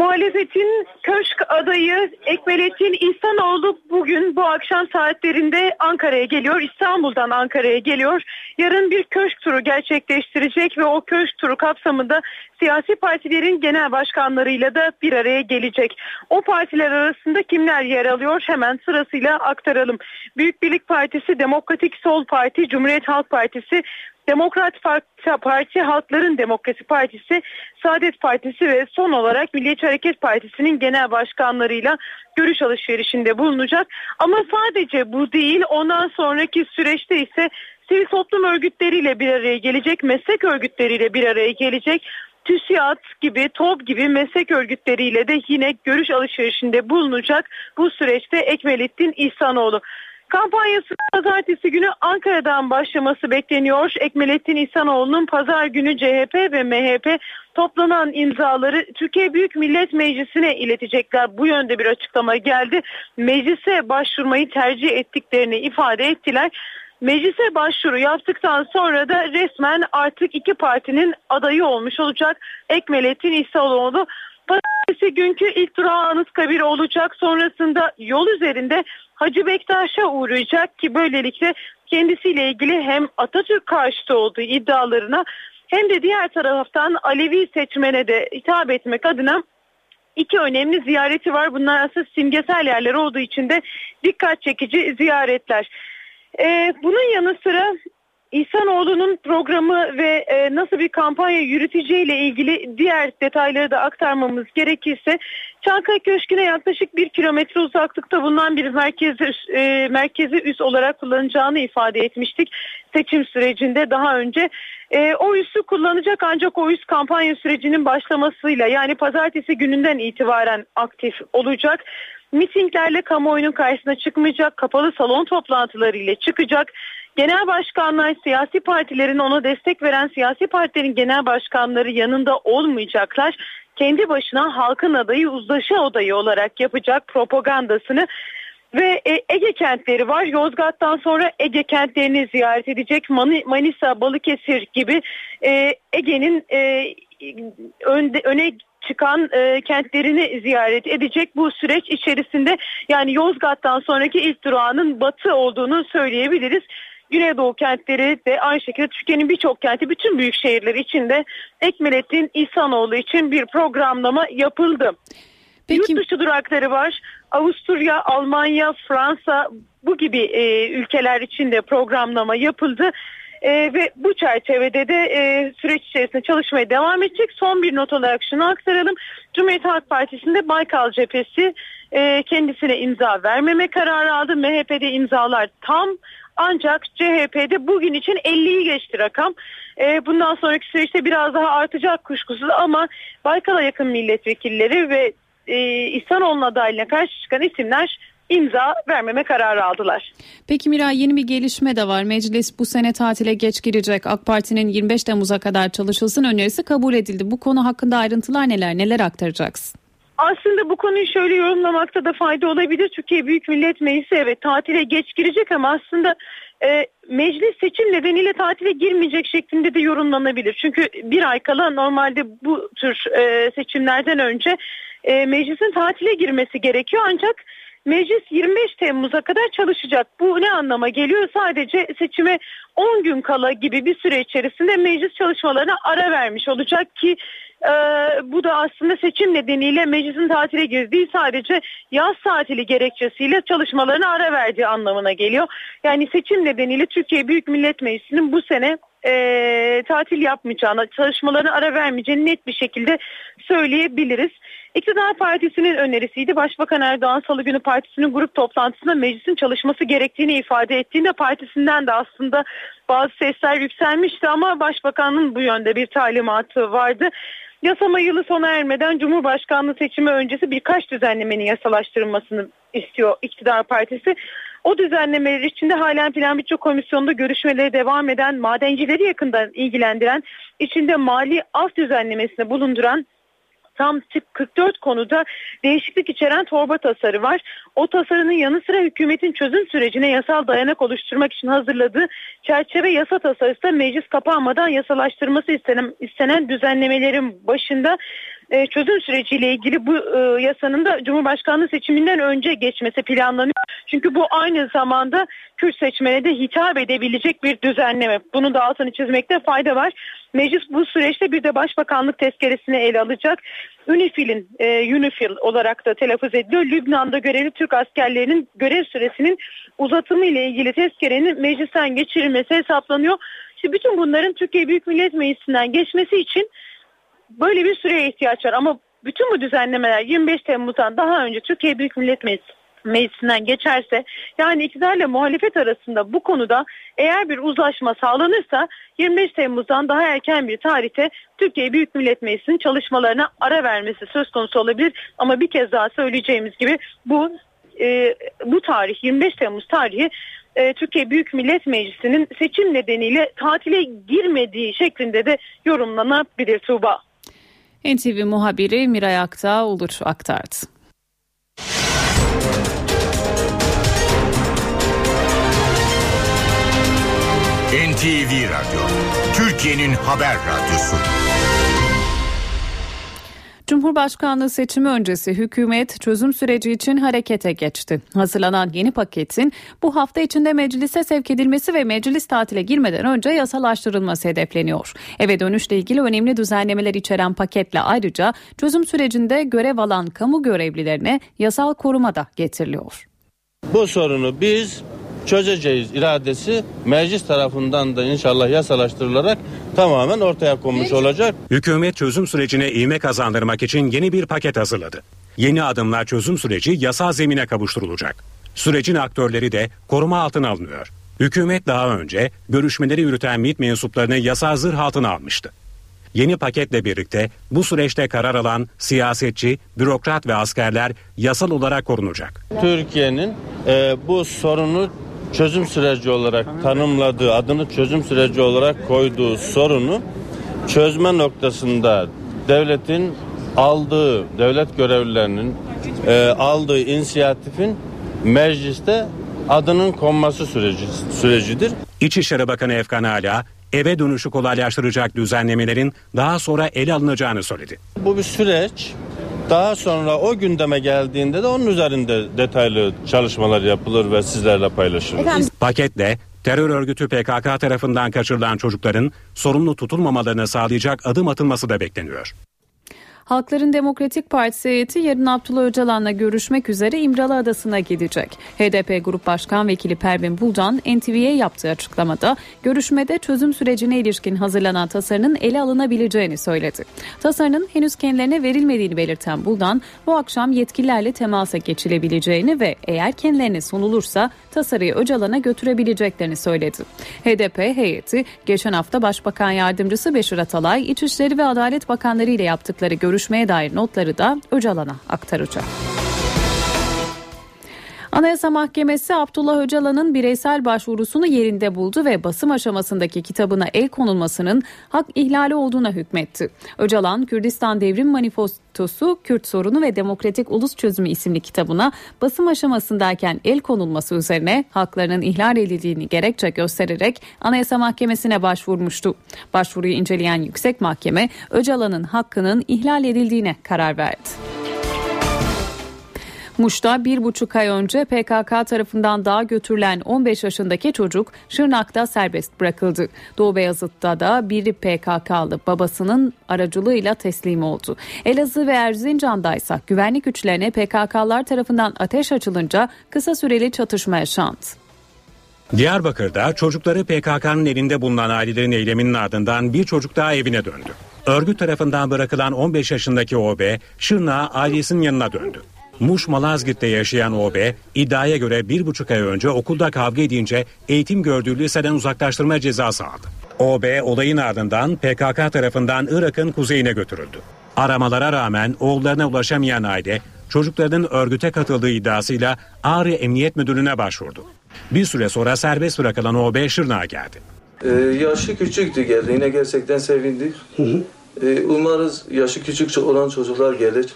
Muhalefetin köşk adayı Ekmelettin İhsanoğlu bugün bu akşam saatlerinde Ankara'ya geliyor. İstanbul'dan Ankara'ya geliyor. Yarın bir köşk turu gerçekleştirecek ve o köşk turu kapsamında siyasi partilerin genel başkanlarıyla da bir araya gelecek. O partiler arasında kimler yer alıyor hemen sırasıyla aktaralım. Büyük Birlik Partisi, Demokratik Sol Parti, Cumhuriyet Halk Partisi, Demokrat Parti, Halkların Demokrasi Partisi, Saadet Partisi ve son olarak Milliyetçi Hareket Partisi'nin genel başkanlarıyla görüş alışverişinde bulunacak. Ama sadece bu değil ondan sonraki süreçte ise sivil toplum örgütleriyle bir araya gelecek, meslek örgütleriyle bir araya gelecek. TÜSİAD gibi, TOB gibi meslek örgütleriyle de yine görüş alışverişinde bulunacak bu süreçte Ekmelettin İhsanoğlu. Kampanyası pazartesi günü Ankara'dan başlaması bekleniyor. Ekmelettin İhsanoğlu'nun pazar günü CHP ve MHP toplanan imzaları Türkiye Büyük Millet Meclisi'ne iletecekler. Bu yönde bir açıklama geldi. Meclise başvurmayı tercih ettiklerini ifade ettiler. Meclise başvuru yaptıktan sonra da resmen artık iki partinin adayı olmuş olacak. Ekmelettin İhsanoğlu Pazartesi günkü ilk durağı Anıtkabir olacak. Sonrasında yol üzerinde Hacı Bektaş'a uğrayacak ki böylelikle kendisiyle ilgili hem Atatürk karşıtı olduğu iddialarına hem de diğer taraftan Alevi seçmene de hitap etmek adına iki önemli ziyareti var. Bunlar aslında simgesel yerler olduğu için de dikkat çekici ziyaretler. Ee, bunun yanı sıra İhsanoğlu'nun programı ve e, nasıl bir kampanya yürüteceğiyle ilgili diğer detayları da aktarmamız gerekirse Çankaya Köşkü'ne yaklaşık bir kilometre uzaklıkta bulunan bir merkezi, e, merkezi üs olarak kullanacağını ifade etmiştik seçim sürecinde daha önce. E, o üssü kullanacak ancak o üs kampanya sürecinin başlamasıyla yani pazartesi gününden itibaren aktif olacak mitinglerle kamuoyunun karşısına çıkmayacak, kapalı salon toplantıları ile çıkacak. Genel başkanlar, siyasi partilerin ona destek veren siyasi partilerin genel başkanları yanında olmayacaklar. Kendi başına halkın adayı, uzlaşı adayı olarak yapacak propagandasını ve e, Ege kentleri var. Yozgat'tan sonra Ege kentlerini ziyaret edecek. Manisa, Balıkesir gibi e, Ege'nin e, öne çıkan e, kentlerini ziyaret edecek bu süreç içerisinde yani Yozgat'tan sonraki ilk durağının batı olduğunu söyleyebiliriz. Güneydoğu kentleri de aynı şekilde Türkiye'nin birçok kenti bütün büyük şehirler içinde Ekmelettin İhsanoğlu için bir programlama yapıldı. Peki. Yurt dışı durakları var. Avusturya, Almanya, Fransa bu gibi e, ülkeler için de programlama yapıldı. E, ve bu çerçevede de e, süreç içerisinde çalışmaya devam edecek. Son bir not olarak şunu aktaralım. Cumhuriyet Halk Partisi'nde Baykal Cephesi e, kendisine imza vermeme kararı aldı. MHP'de imzalar tam ancak CHP'de bugün için 50'yi geçti rakam. E, bundan sonraki süreçte biraz daha artacak kuşkusuz ama Baykal'a yakın milletvekilleri ve e, İhsanoğlu'nun adaylığına karşı çıkan isimler imza vermeme kararı aldılar. Peki Miray yeni bir gelişme de var. Meclis bu sene tatile geç girecek. AK Parti'nin 25 Temmuz'a kadar çalışılsın önerisi kabul edildi. Bu konu hakkında ayrıntılar neler? Neler aktaracaksın? Aslında bu konuyu şöyle yorumlamakta da fayda olabilir. Türkiye Büyük Millet Meclisi evet tatile geç girecek ama aslında e, meclis seçim nedeniyle tatile girmeyecek şeklinde de yorumlanabilir. Çünkü bir ay kala normalde bu tür e, seçimlerden önce e, meclisin tatile girmesi gerekiyor ancak Meclis 25 Temmuz'a kadar çalışacak. Bu ne anlama geliyor? Sadece seçime 10 gün kala gibi bir süre içerisinde meclis çalışmalarına ara vermiş olacak ki e, bu da aslında seçim nedeniyle meclisin tatile girdiği sadece yaz tatili gerekçesiyle çalışmalarına ara verdiği anlamına geliyor. Yani seçim nedeniyle Türkiye Büyük Millet Meclisi'nin bu sene e, tatil yapmayacağını, çalışmalarına ara vermeyeceğini net bir şekilde söyleyebiliriz. İktidar Partisi'nin önerisiydi. Başbakan Erdoğan Salı günü partisinin grup toplantısında meclisin çalışması gerektiğini ifade ettiğinde partisinden de aslında bazı sesler yükselmişti ama başbakanın bu yönde bir talimatı vardı. Yasama yılı sona ermeden Cumhurbaşkanlığı seçimi öncesi birkaç düzenlemenin yasalaştırılmasını istiyor iktidar partisi. O düzenlemeler içinde halen plan bütçe komisyonunda görüşmeleri devam eden madencileri yakından ilgilendiren içinde mali af düzenlemesini bulunduran tam 44 konuda değişiklik içeren torba tasarı var. O tasarının yanı sıra hükümetin çözüm sürecine yasal dayanak oluşturmak için hazırladığı çerçeve yasa tasarısı da meclis kapanmadan yasalaştırması istenen, istenen düzenlemelerin başında e, çözüm süreciyle ilgili bu e, yasanın da Cumhurbaşkanlığı seçiminden önce geçmesi planlanıyor. Çünkü bu aynı zamanda Kürt seçmene de hitap edebilecek bir düzenleme. Bunu da altını çizmekte fayda var. Meclis bu süreçte bir de başbakanlık tezkeresini ele alacak. UNIFIL'in, e, UNIFIL olarak da telaffuz ediliyor. Lübnan'da görevli Türk askerlerinin görev süresinin uzatımı ile ilgili tezkerenin meclisten geçirilmesi hesaplanıyor. İşte bütün bunların Türkiye Büyük Millet Meclisi'nden geçmesi için böyle bir süreye ihtiyaç var. Ama bütün bu düzenlemeler 25 Temmuz'dan daha önce Türkiye Büyük Millet Meclisi meclisinden geçerse yani iktidarla muhalefet arasında bu konuda eğer bir uzlaşma sağlanırsa 25 Temmuz'dan daha erken bir tarihte Türkiye Büyük Millet Meclisi'nin çalışmalarına ara vermesi söz konusu olabilir. Ama bir kez daha söyleyeceğimiz gibi bu e, bu tarih 25 Temmuz tarihi e, Türkiye Büyük Millet Meclisi'nin seçim nedeniyle tatile girmediği şeklinde de yorumlanabilir Tuğba. NTV muhabiri Miray Aktağ olur aktardı. NTV Radyo, Türkiye'nin haber radyosu. Cumhurbaşkanlığı seçimi öncesi hükümet çözüm süreci için harekete geçti. Hazırlanan yeni paketin bu hafta içinde meclise sevk edilmesi ve meclis tatile girmeden önce yasalaştırılması hedefleniyor. Eve dönüşle ilgili önemli düzenlemeler içeren paketle ayrıca çözüm sürecinde görev alan kamu görevlilerine yasal koruma da getiriliyor. Bu sorunu biz çözeceğiz iradesi meclis tarafından da inşallah yasalaştırılarak tamamen ortaya konmuş olacak. Hükümet çözüm sürecine ivme kazandırmak için yeni bir paket hazırladı. Yeni adımlar çözüm süreci yasal zemine kavuşturulacak. Sürecin aktörleri de koruma altına alınıyor. Hükümet daha önce görüşmeleri yürüten MİT mensuplarını yasal zırh altına almıştı. Yeni paketle birlikte bu süreçte karar alan siyasetçi, bürokrat ve askerler yasal olarak korunacak. Türkiye'nin e, bu sorunu çözüm süreci olarak tanımladığı, adını çözüm süreci olarak koyduğu sorunu çözme noktasında devletin aldığı, devlet görevlilerinin e, aldığı inisiyatifin mecliste adının konması süreci sürecidir. İçişleri Bakanı Efkan Ala, eve dönüşü kolaylaştıracak düzenlemelerin daha sonra ele alınacağını söyledi. Bu bir süreç. Daha sonra o gündeme geldiğinde de onun üzerinde detaylı çalışmalar yapılır ve sizlerle paylaşılır. Paketle terör örgütü PKK tarafından kaçırılan çocukların sorumlu tutulmamalarını sağlayacak adım atılması da bekleniyor. Halkların Demokratik Partisi heyeti yarın Abdullah Öcalan'la görüşmek üzere İmralı Adası'na gidecek. HDP Grup Başkan Vekili Pervin Buldan NTV'ye yaptığı açıklamada görüşmede çözüm sürecine ilişkin hazırlanan tasarının ele alınabileceğini söyledi. Tasarının henüz kendilerine verilmediğini belirten Buldan bu akşam yetkililerle temasa geçilebileceğini ve eğer kendilerine sunulursa tasarıyı Öcalan'a götürebileceklerini söyledi. HDP heyeti geçen hafta Başbakan Yardımcısı Beşir Atalay, İçişleri ve Adalet Bakanları ile yaptıkları görüşmeye dair notları da Öcalan'a aktaracak. Anayasa Mahkemesi Abdullah Öcalan'ın bireysel başvurusunu yerinde buldu ve basım aşamasındaki kitabına el konulmasının hak ihlali olduğuna hükmetti. Öcalan, Kürdistan Devrim Manifestosu, Kürt Sorunu ve Demokratik Ulus Çözümü isimli kitabına basım aşamasındayken el konulması üzerine haklarının ihlal edildiğini gerekçe göstererek Anayasa Mahkemesi'ne başvurmuştu. Başvuruyu inceleyen Yüksek Mahkeme, Öcalan'ın hakkının ihlal edildiğine karar verdi. Muş'ta bir buçuk ay önce PKK tarafından dağa götürülen 15 yaşındaki çocuk Şırnak'ta serbest bırakıldı. Doğu Beyazıt'ta da biri PKK'lı babasının aracılığıyla teslim oldu. Elazığ ve Erzincan'da ise güvenlik güçlerine PKK'lar tarafından ateş açılınca kısa süreli çatışma yaşandı. Diyarbakır'da çocukları PKK'nın elinde bulunan ailelerin eyleminin ardından bir çocuk daha evine döndü. Örgüt tarafından bırakılan 15 yaşındaki OB, Şırnak'a ailesinin yanına döndü. Muş Malazgirt'te yaşayan OB iddiaya göre bir buçuk ay önce okulda kavga edince eğitim gördüğü liseden uzaklaştırma cezası aldı. OB olayın ardından PKK tarafından Irak'ın kuzeyine götürüldü. Aramalara rağmen oğullarına ulaşamayan aile çocuklarının örgüte katıldığı iddiasıyla Ağrı Emniyet Müdürlüğü'ne başvurdu. Bir süre sonra serbest bırakılan OB Şırnak'a geldi. Ee, yaşı küçüktü geldiğine gerçekten sevindik. Ee, umarız yaşı küçük olan çocuklar gelir.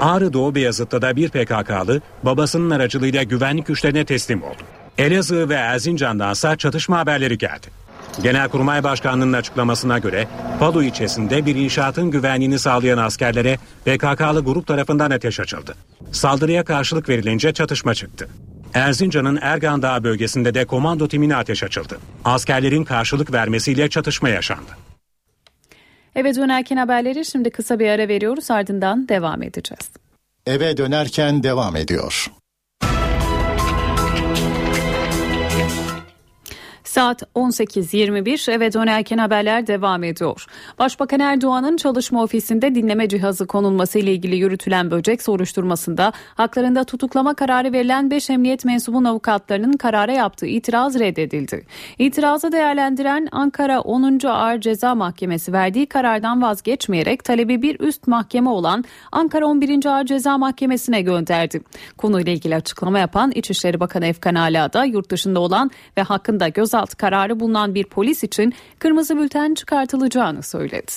Ağrı Doğu Beyazıt'ta da bir PKK'lı babasının aracılığıyla güvenlik güçlerine teslim oldu. Elazığ ve Erzincan'dansa çatışma haberleri geldi. Genelkurmay Başkanlığı'nın açıklamasına göre Palu ilçesinde bir inşaatın güvenliğini sağlayan askerlere PKK'lı grup tarafından ateş açıldı. Saldırıya karşılık verilince çatışma çıktı. Erzincan'ın Ergan Dağı bölgesinde de komando timine ateş açıldı. Askerlerin karşılık vermesiyle çatışma yaşandı. Eve dönerken haberleri şimdi kısa bir ara veriyoruz ardından devam edeceğiz. Eve dönerken devam ediyor. Saat 18.21 eve dönerken haberler devam ediyor. Başbakan Erdoğan'ın çalışma ofisinde dinleme cihazı konulması ile ilgili yürütülen böcek soruşturmasında haklarında tutuklama kararı verilen 5 emniyet mensubun avukatlarının karara yaptığı itiraz reddedildi. İtirazı değerlendiren Ankara 10. Ağır Ceza Mahkemesi verdiği karardan vazgeçmeyerek talebi bir üst mahkeme olan Ankara 11. Ağır Ceza Mahkemesi'ne gönderdi. Konuyla ilgili açıklama yapan İçişleri Bakanı Efkan Ala da yurt dışında olan ve hakkında gözaltı kararı bulunan bir polis için kırmızı bülten çıkartılacağını söyledi.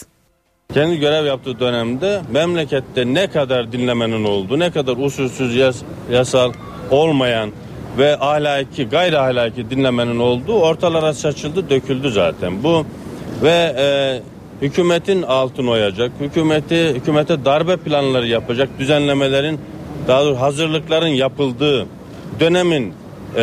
Kendi görev yaptığı dönemde memlekette ne kadar dinlemenin olduğu, ne kadar usulsüz yas, yasal olmayan ve ahlaki, gayri ahlaki dinlemenin olduğu ortalara saçıldı, döküldü zaten. Bu ve e, hükümetin altını oyacak, hükümeti hükümete darbe planları yapacak, düzenlemelerin daha doğrusu hazırlıkların yapıldığı dönemin e,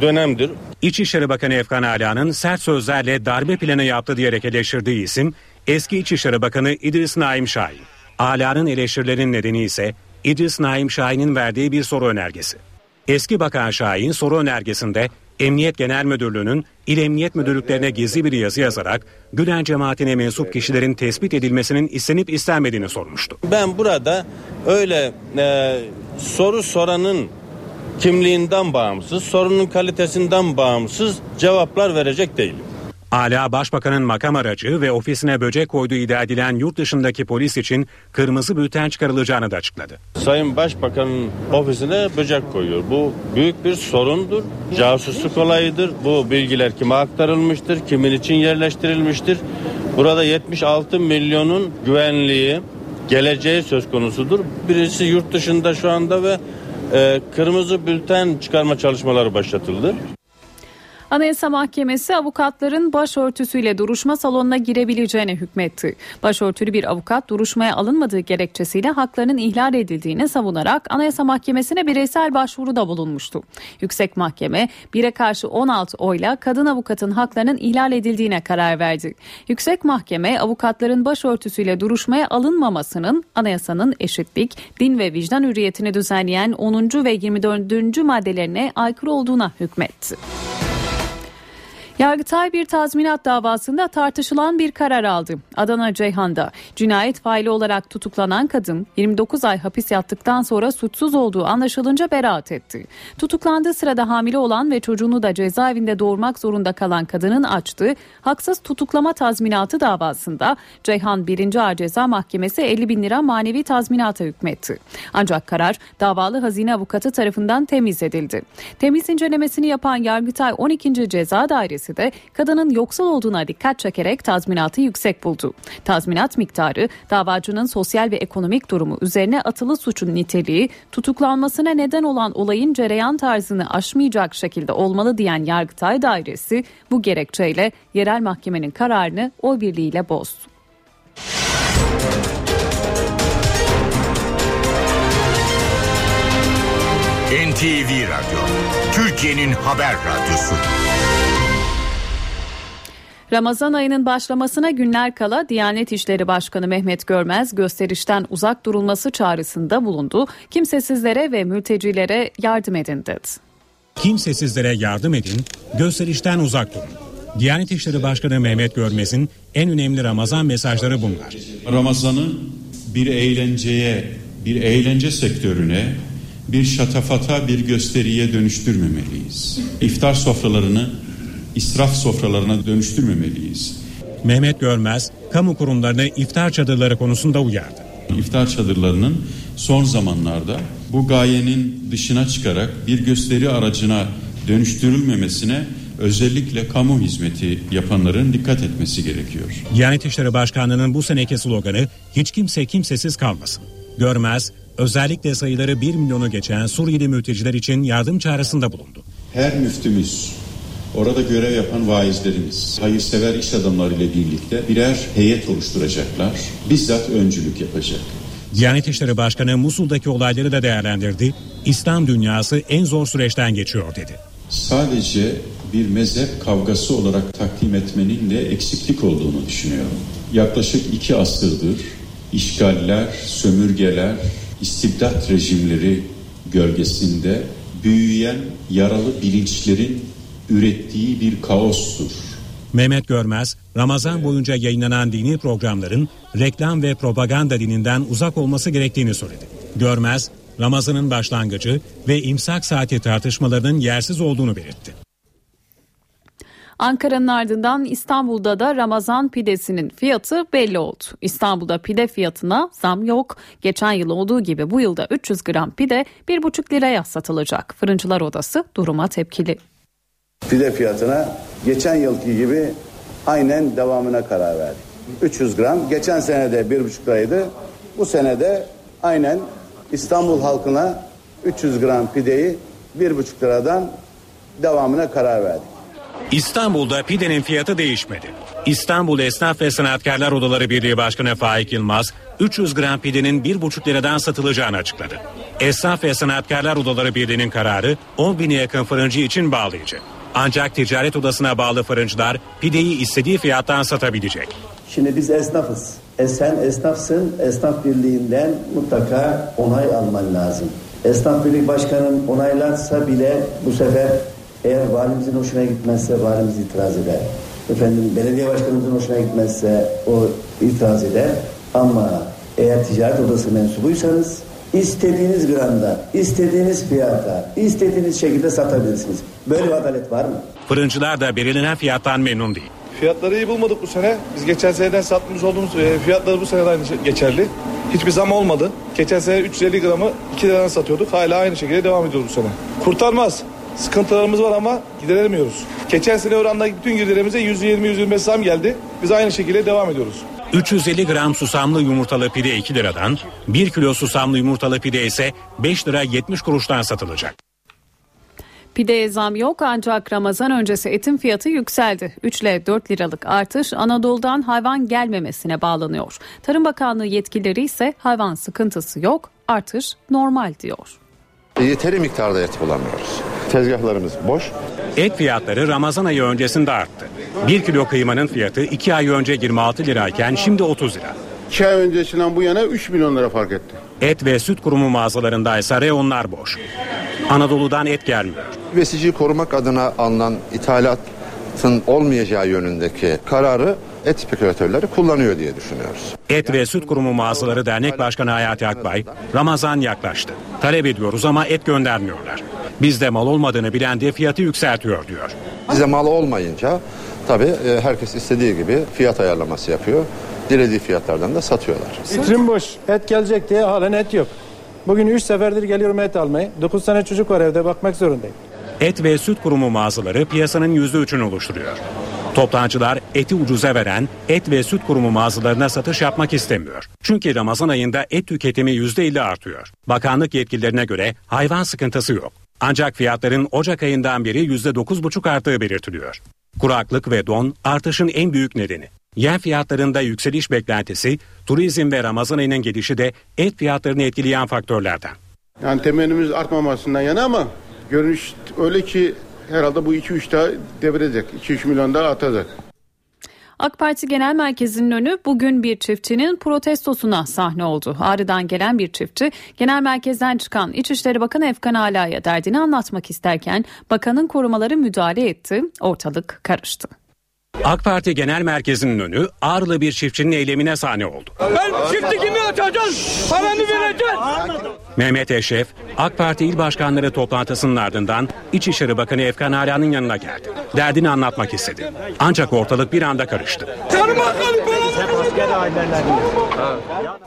dönemdir. İçişleri Bakanı Efkan Ala'nın sert sözlerle darbe planı yaptı diyerek eleştirdiği isim eski İçişleri Bakanı İdris Naim Şahin. Ala'nın eleştirilerinin nedeni ise İdris Naim Şahin'in verdiği bir soru önergesi. Eski Bakan Şahin soru önergesinde Emniyet Genel Müdürlüğü'nün il emniyet müdürlüklerine gizli bir yazı yazarak Gülen cemaatine mensup kişilerin tespit edilmesinin istenip istenmediğini sormuştu. Ben burada öyle e, soru soranın kimliğinden bağımsız, sorunun kalitesinden bağımsız cevaplar verecek değilim. Ala Başbakan'ın makam aracı ve ofisine böcek koyduğu iddia edilen yurt dışındaki polis için kırmızı bülten çıkarılacağını da açıkladı. Sayın Başbakan'ın ofisine böcek koyuyor. Bu büyük bir sorundur. Casusluk olayıdır. Bu bilgiler kime aktarılmıştır, kimin için yerleştirilmiştir. Burada 76 milyonun güvenliği, geleceği söz konusudur. Birisi yurt dışında şu anda ve e, kırmızı bülten çıkarma çalışmaları başlatıldı. Anayasa Mahkemesi avukatların başörtüsüyle duruşma salonuna girebileceğine hükmetti. Başörtülü bir avukat duruşmaya alınmadığı gerekçesiyle haklarının ihlal edildiğini savunarak Anayasa Mahkemesi'ne bireysel başvuruda bulunmuştu. Yüksek Mahkeme 1'e karşı 16 oyla kadın avukatın haklarının ihlal edildiğine karar verdi. Yüksek Mahkeme avukatların başörtüsüyle duruşmaya alınmamasının anayasanın eşitlik, din ve vicdan hürriyetini düzenleyen 10. ve 24. maddelerine aykırı olduğuna hükmetti. Yargıtay bir tazminat davasında tartışılan bir karar aldı. Adana Ceyhan'da cinayet faili olarak tutuklanan kadın 29 ay hapis yattıktan sonra suçsuz olduğu anlaşılınca beraat etti. Tutuklandığı sırada hamile olan ve çocuğunu da cezaevinde doğurmak zorunda kalan kadının açtığı haksız tutuklama tazminatı davasında Ceyhan 1. Ağır Ceza Mahkemesi 50 bin lira manevi tazminata hükmetti. Ancak karar davalı hazine avukatı tarafından temiz edildi. Temiz incelemesini yapan Yargıtay 12. Ceza Dairesi de kadının yoksul olduğuna dikkat çekerek tazminatı yüksek buldu. Tazminat miktarı davacının sosyal ve ekonomik durumu üzerine atılı suçun niteliği tutuklanmasına neden olan olayın cereyan tarzını aşmayacak şekilde olmalı diyen Yargıtay Dairesi bu gerekçeyle yerel mahkemenin kararını oy birliğiyle bozdu. NTV Radyo, Türkiye'nin haber radyosu. Ramazan ayının başlamasına günler kala Diyanet İşleri Başkanı Mehmet Görmez gösterişten uzak durulması çağrısında bulundu. Kimsesizlere ve mültecilere yardım edin dedi. Kimsesizlere yardım edin, gösterişten uzak durun. Diyanet İşleri Başkanı Mehmet Görmez'in en önemli Ramazan mesajları bunlar. Ramazan'ı bir eğlenceye, bir eğlence sektörüne, bir şatafata, bir gösteriye dönüştürmemeliyiz. İftar sofralarını israf sofralarına dönüştürmemeliyiz. Mehmet Görmez, kamu kurumlarını iftar çadırları konusunda uyardı. İftar çadırlarının son zamanlarda bu gayenin dışına çıkarak bir gösteri aracına dönüştürülmemesine özellikle kamu hizmeti yapanların dikkat etmesi gerekiyor. Diyanet İşleri Başkanlığı'nın bu seneki sloganı hiç kimse kimsesiz kalmasın. Görmez, özellikle sayıları 1 milyonu geçen Suriyeli mülteciler için yardım çağrısında bulundu. Her müftümüz Orada görev yapan vaizlerimiz, hayırsever iş adamları ile birlikte birer heyet oluşturacaklar. Bizzat öncülük yapacak. Diyanet İşleri Başkanı Musul'daki olayları da değerlendirdi. İslam dünyası en zor süreçten geçiyor dedi. Sadece bir mezhep kavgası olarak takdim etmenin de eksiklik olduğunu düşünüyorum. Yaklaşık iki asırdır işgaller, sömürgeler, istibdat rejimleri gölgesinde büyüyen yaralı bilinçlerin ürettiği bir kaostur. Mehmet Görmez, Ramazan boyunca yayınlanan dini programların reklam ve propaganda dininden uzak olması gerektiğini söyledi. Görmez, Ramazan'ın başlangıcı ve imsak saati tartışmalarının yersiz olduğunu belirtti. Ankara'nın ardından İstanbul'da da Ramazan pidesinin fiyatı belli oldu. İstanbul'da pide fiyatına zam yok. Geçen yıl olduğu gibi bu yılda 300 gram pide 1,5 liraya satılacak. Fırıncılar Odası duruma tepkili. Pide fiyatına geçen yılki gibi aynen devamına karar verdik. 300 gram. Geçen senede 1,5 liraydı. Bu senede aynen İstanbul halkına 300 gram pideyi 1,5 liradan devamına karar verdik. İstanbul'da pidenin fiyatı değişmedi. İstanbul Esnaf ve Sanatkarlar Odaları Birliği Başkanı Faik Yılmaz 300 gram pidenin 1,5 liradan satılacağını açıkladı. Esnaf ve Sanatkarlar Odaları Birliği'nin kararı 10 bine yakın fırıncı için bağlayıcı. Ancak ticaret odasına bağlı fırıncılar pideyi istediği fiyattan satabilecek. Şimdi biz esnafız. E sen esnafsın, esnaf birliğinden mutlaka onay alman lazım. Esnaf Birliği Başkanım onaylarsa bile bu sefer eğer valimizin hoşuna gitmezse valimiz itiraz eder. Efendim belediye başkanımızın hoşuna gitmezse o itiraz eder. Ama eğer ticaret odası mensubuysanız istediğiniz gramda, istediğiniz fiyata, istediğiniz şekilde satabilirsiniz. Böyle bir adalet var mı? Fırıncılar da belirlenen fiyattan memnun değil. Fiyatları iyi bulmadık bu sene. Biz geçen seneden satmış olduğumuz e, fiyatları bu sene de aynı şey- geçerli. Hiçbir zam olmadı. Geçen sene 350 gramı 2 liradan satıyorduk. Hala aynı şekilde devam ediyoruz bu sene. Kurtarmaz. Sıkıntılarımız var ama gideremiyoruz. Geçen sene oranla bütün girdilerimize %20-%25 zam geldi. Biz aynı şekilde devam ediyoruz. 350 gram susamlı yumurtalı pide 2 liradan, 1 kilo susamlı yumurtalı pide ise 5 lira 70 kuruştan satılacak. Pideye zam yok ancak Ramazan öncesi etin fiyatı yükseldi. 3 ile 4 liralık artış Anadolu'dan hayvan gelmemesine bağlanıyor. Tarım Bakanlığı yetkilileri ise hayvan sıkıntısı yok, artış normal diyor. Yeteri miktarda et bulamıyoruz. Tezgahlarımız boş. Et fiyatları Ramazan ayı öncesinde arttı. 1 kilo kıymanın fiyatı 2 ay önce 26 lirayken şimdi 30 lira. 2 ay öncesinden bu yana 3 milyon lira fark etti. Et ve süt kurumu mağazalarında ise reyonlar boş. Anadolu'dan et gelmiyor. Besiciyi korumak adına alınan ithalatın olmayacağı yönündeki kararı et spekülatörleri kullanıyor diye düşünüyoruz. Et ve Süt Kurumu Mağazaları Dernek Başkanı Hayati Akbay, Ramazan yaklaştı. Talep ediyoruz ama et göndermiyorlar. Bizde mal olmadığını bilen de fiyatı yükseltiyor diyor. Bize mal olmayınca tabii e, herkes istediği gibi fiyat ayarlaması yapıyor. Dilediği fiyatlardan da satıyorlar. Vitrin boş. Et gelecek diye halen et yok. Bugün 3 seferdir geliyorum et almayı. 9 tane çocuk var evde bakmak zorundayım. Et ve Süt Kurumu mağazaları piyasanın %3'ünü oluşturuyor. Toptancılar eti ucuza veren et ve süt kurumu mağazalarına satış yapmak istemiyor. Çünkü Ramazan ayında et tüketimi %50 artıyor. Bakanlık yetkililerine göre hayvan sıkıntısı yok. Ancak fiyatların Ocak ayından beri %9,5 arttığı belirtiliyor. Kuraklık ve don artışın en büyük nedeni. Yem fiyatlarında yükseliş beklentisi, turizm ve Ramazan ayının gelişi de et fiyatlarını etkileyen faktörlerden. Yani temennimiz artmamasından yana ama görünüş öyle ki herhalde bu 2-3 daha devirecek. 2-3 milyon daha atacak. AK Parti Genel Merkezi'nin önü bugün bir çiftçinin protestosuna sahne oldu. Ağrı'dan gelen bir çiftçi genel merkezden çıkan İçişleri Bakanı Efkan Ala'ya derdini anlatmak isterken bakanın korumaları müdahale etti. Ortalık karıştı. AK Parti Genel Merkezi'nin önü Ağrılı bir çiftçinin eylemine sahne oldu. Ben çiftlikimi açacağım. Paranı vereceğim. Mehmet Eşref, AK Parti il başkanları toplantısının ardından İçişleri Bakanı Efkan Ala'nın yanına geldi. Derdini anlatmak istedi. Ancak ortalık bir anda karıştı.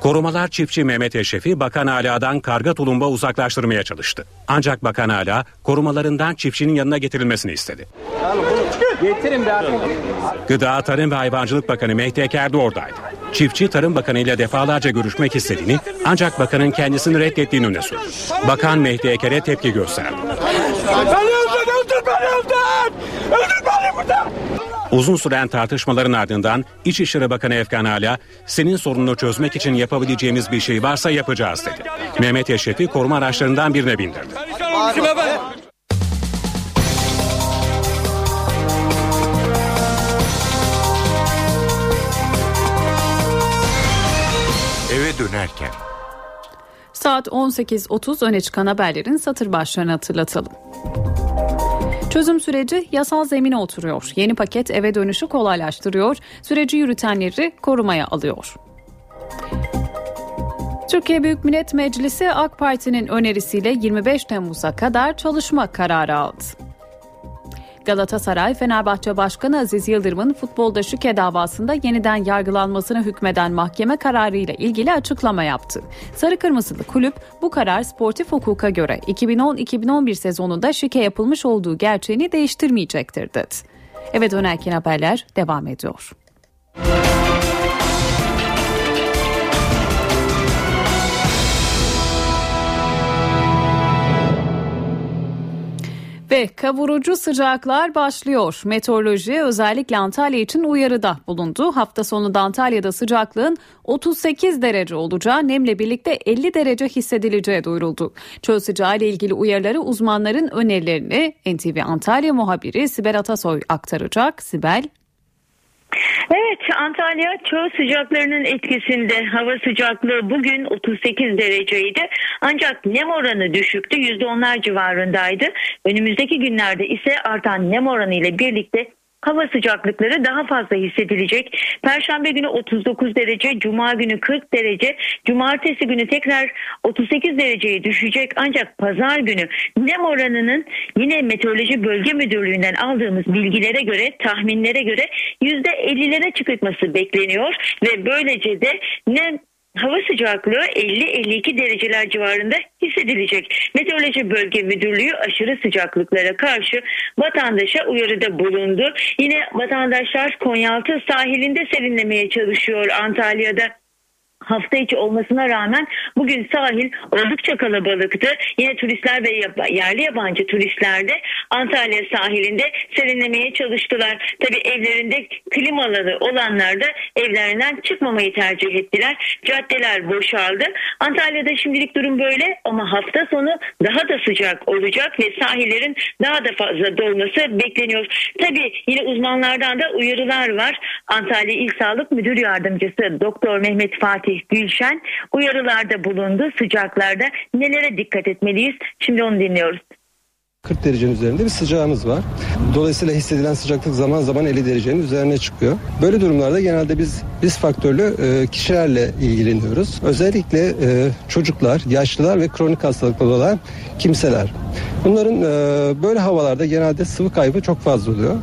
Korumalar çiftçi Mehmet Eşref'i Bakan Ala'dan karga tulumba uzaklaştırmaya çalıştı. Ancak Bakan Ala korumalarından çiftçinin yanına getirilmesini istedi. Getirin Gıda, Tarım ve Hayvancılık Bakanı Mehdi Eker de oradaydı. Çiftçi Tarım Bakanı ile defalarca görüşmek istediğini ancak bakanın kendisini reddettiğini öne sürdü. Bakan Mehdi Eker'e tepki gösterdi. Uzun süren tartışmaların ardından İçişleri Bakanı Efkan Ala, senin sorununu çözmek için yapabileceğimiz bir şey varsa yapacağız dedi. Mehmet Eşref'i koruma araçlarından birine bindirdi. Dönerken. Saat 18.30 öne çıkan haberlerin satır başlarını hatırlatalım. Çözüm süreci yasal zemine oturuyor. Yeni paket eve dönüşü kolaylaştırıyor. Süreci yürütenleri korumaya alıyor. Türkiye Büyük Millet Meclisi AK Parti'nin önerisiyle 25 Temmuz'a kadar çalışma kararı aldı. Galatasaray Fenerbahçe Başkanı Aziz Yıldırım'ın futbolda şüke davasında yeniden yargılanmasına hükmeden mahkeme kararıyla ilgili açıklama yaptı. Sarı Kırmızılı kulüp bu karar sportif hukuka göre 2010-2011 sezonunda şike yapılmış olduğu gerçeğini değiştirmeyecektir dedi. Eve dönerken haberler devam ediyor. Ve kavurucu sıcaklar başlıyor. Meteoroloji özellikle Antalya için uyarıda bulundu. Hafta sonunda Antalya'da sıcaklığın 38 derece olacağı, nemle birlikte 50 derece hissedileceği duyuruldu. Çöl sıcağı ile ilgili uyarıları uzmanların önerilerini NTV Antalya muhabiri Sibel Atasoy aktaracak. Sibel Evet Antalya çöl sıcaklarının etkisinde. Hava sıcaklığı bugün 38 dereceydi. Ancak nem oranı düşüktü. %10'lar civarındaydı. Önümüzdeki günlerde ise artan nem oranı ile birlikte hava sıcaklıkları daha fazla hissedilecek. Perşembe günü 39 derece, cuma günü 40 derece, cumartesi günü tekrar 38 dereceye düşecek. Ancak pazar günü nem oranının yine Meteoroloji Bölge Müdürlüğü'nden aldığımız bilgilere göre, tahminlere göre %50'lere çıkması bekleniyor ve böylece de nem hava sıcaklığı 50-52 dereceler civarında hissedilecek. Meteoroloji Bölge Müdürlüğü aşırı sıcaklıklara karşı vatandaşa uyarıda bulundu. Yine vatandaşlar Konyaaltı sahilinde serinlemeye çalışıyor Antalya'da hafta içi olmasına rağmen bugün sahil oldukça kalabalıktı. Yine turistler ve yerli yabancı turistler de Antalya sahilinde serinlemeye çalıştılar. Tabi evlerinde klimaları olanlar da evlerinden çıkmamayı tercih ettiler. Caddeler boşaldı. Antalya'da şimdilik durum böyle ama hafta sonu daha da sıcak olacak ve sahillerin daha da fazla dolması bekleniyor. Tabi yine uzmanlardan da uyarılar var. Antalya İl Sağlık Müdür Yardımcısı Doktor Mehmet Fatih Gülşen uyarılarda bulundu sıcaklarda nelere dikkat etmeliyiz şimdi onu dinliyoruz. 40 derecenin üzerinde bir sıcağımız var. Dolayısıyla hissedilen sıcaklık zaman zaman 50 derecenin üzerine çıkıyor. Böyle durumlarda genelde biz risk faktörlü e, kişilerle ilgileniyoruz. Özellikle e, çocuklar, yaşlılar ve kronik hastalıkları olan kimseler. Bunların e, böyle havalarda genelde sıvı kaybı çok fazla oluyor.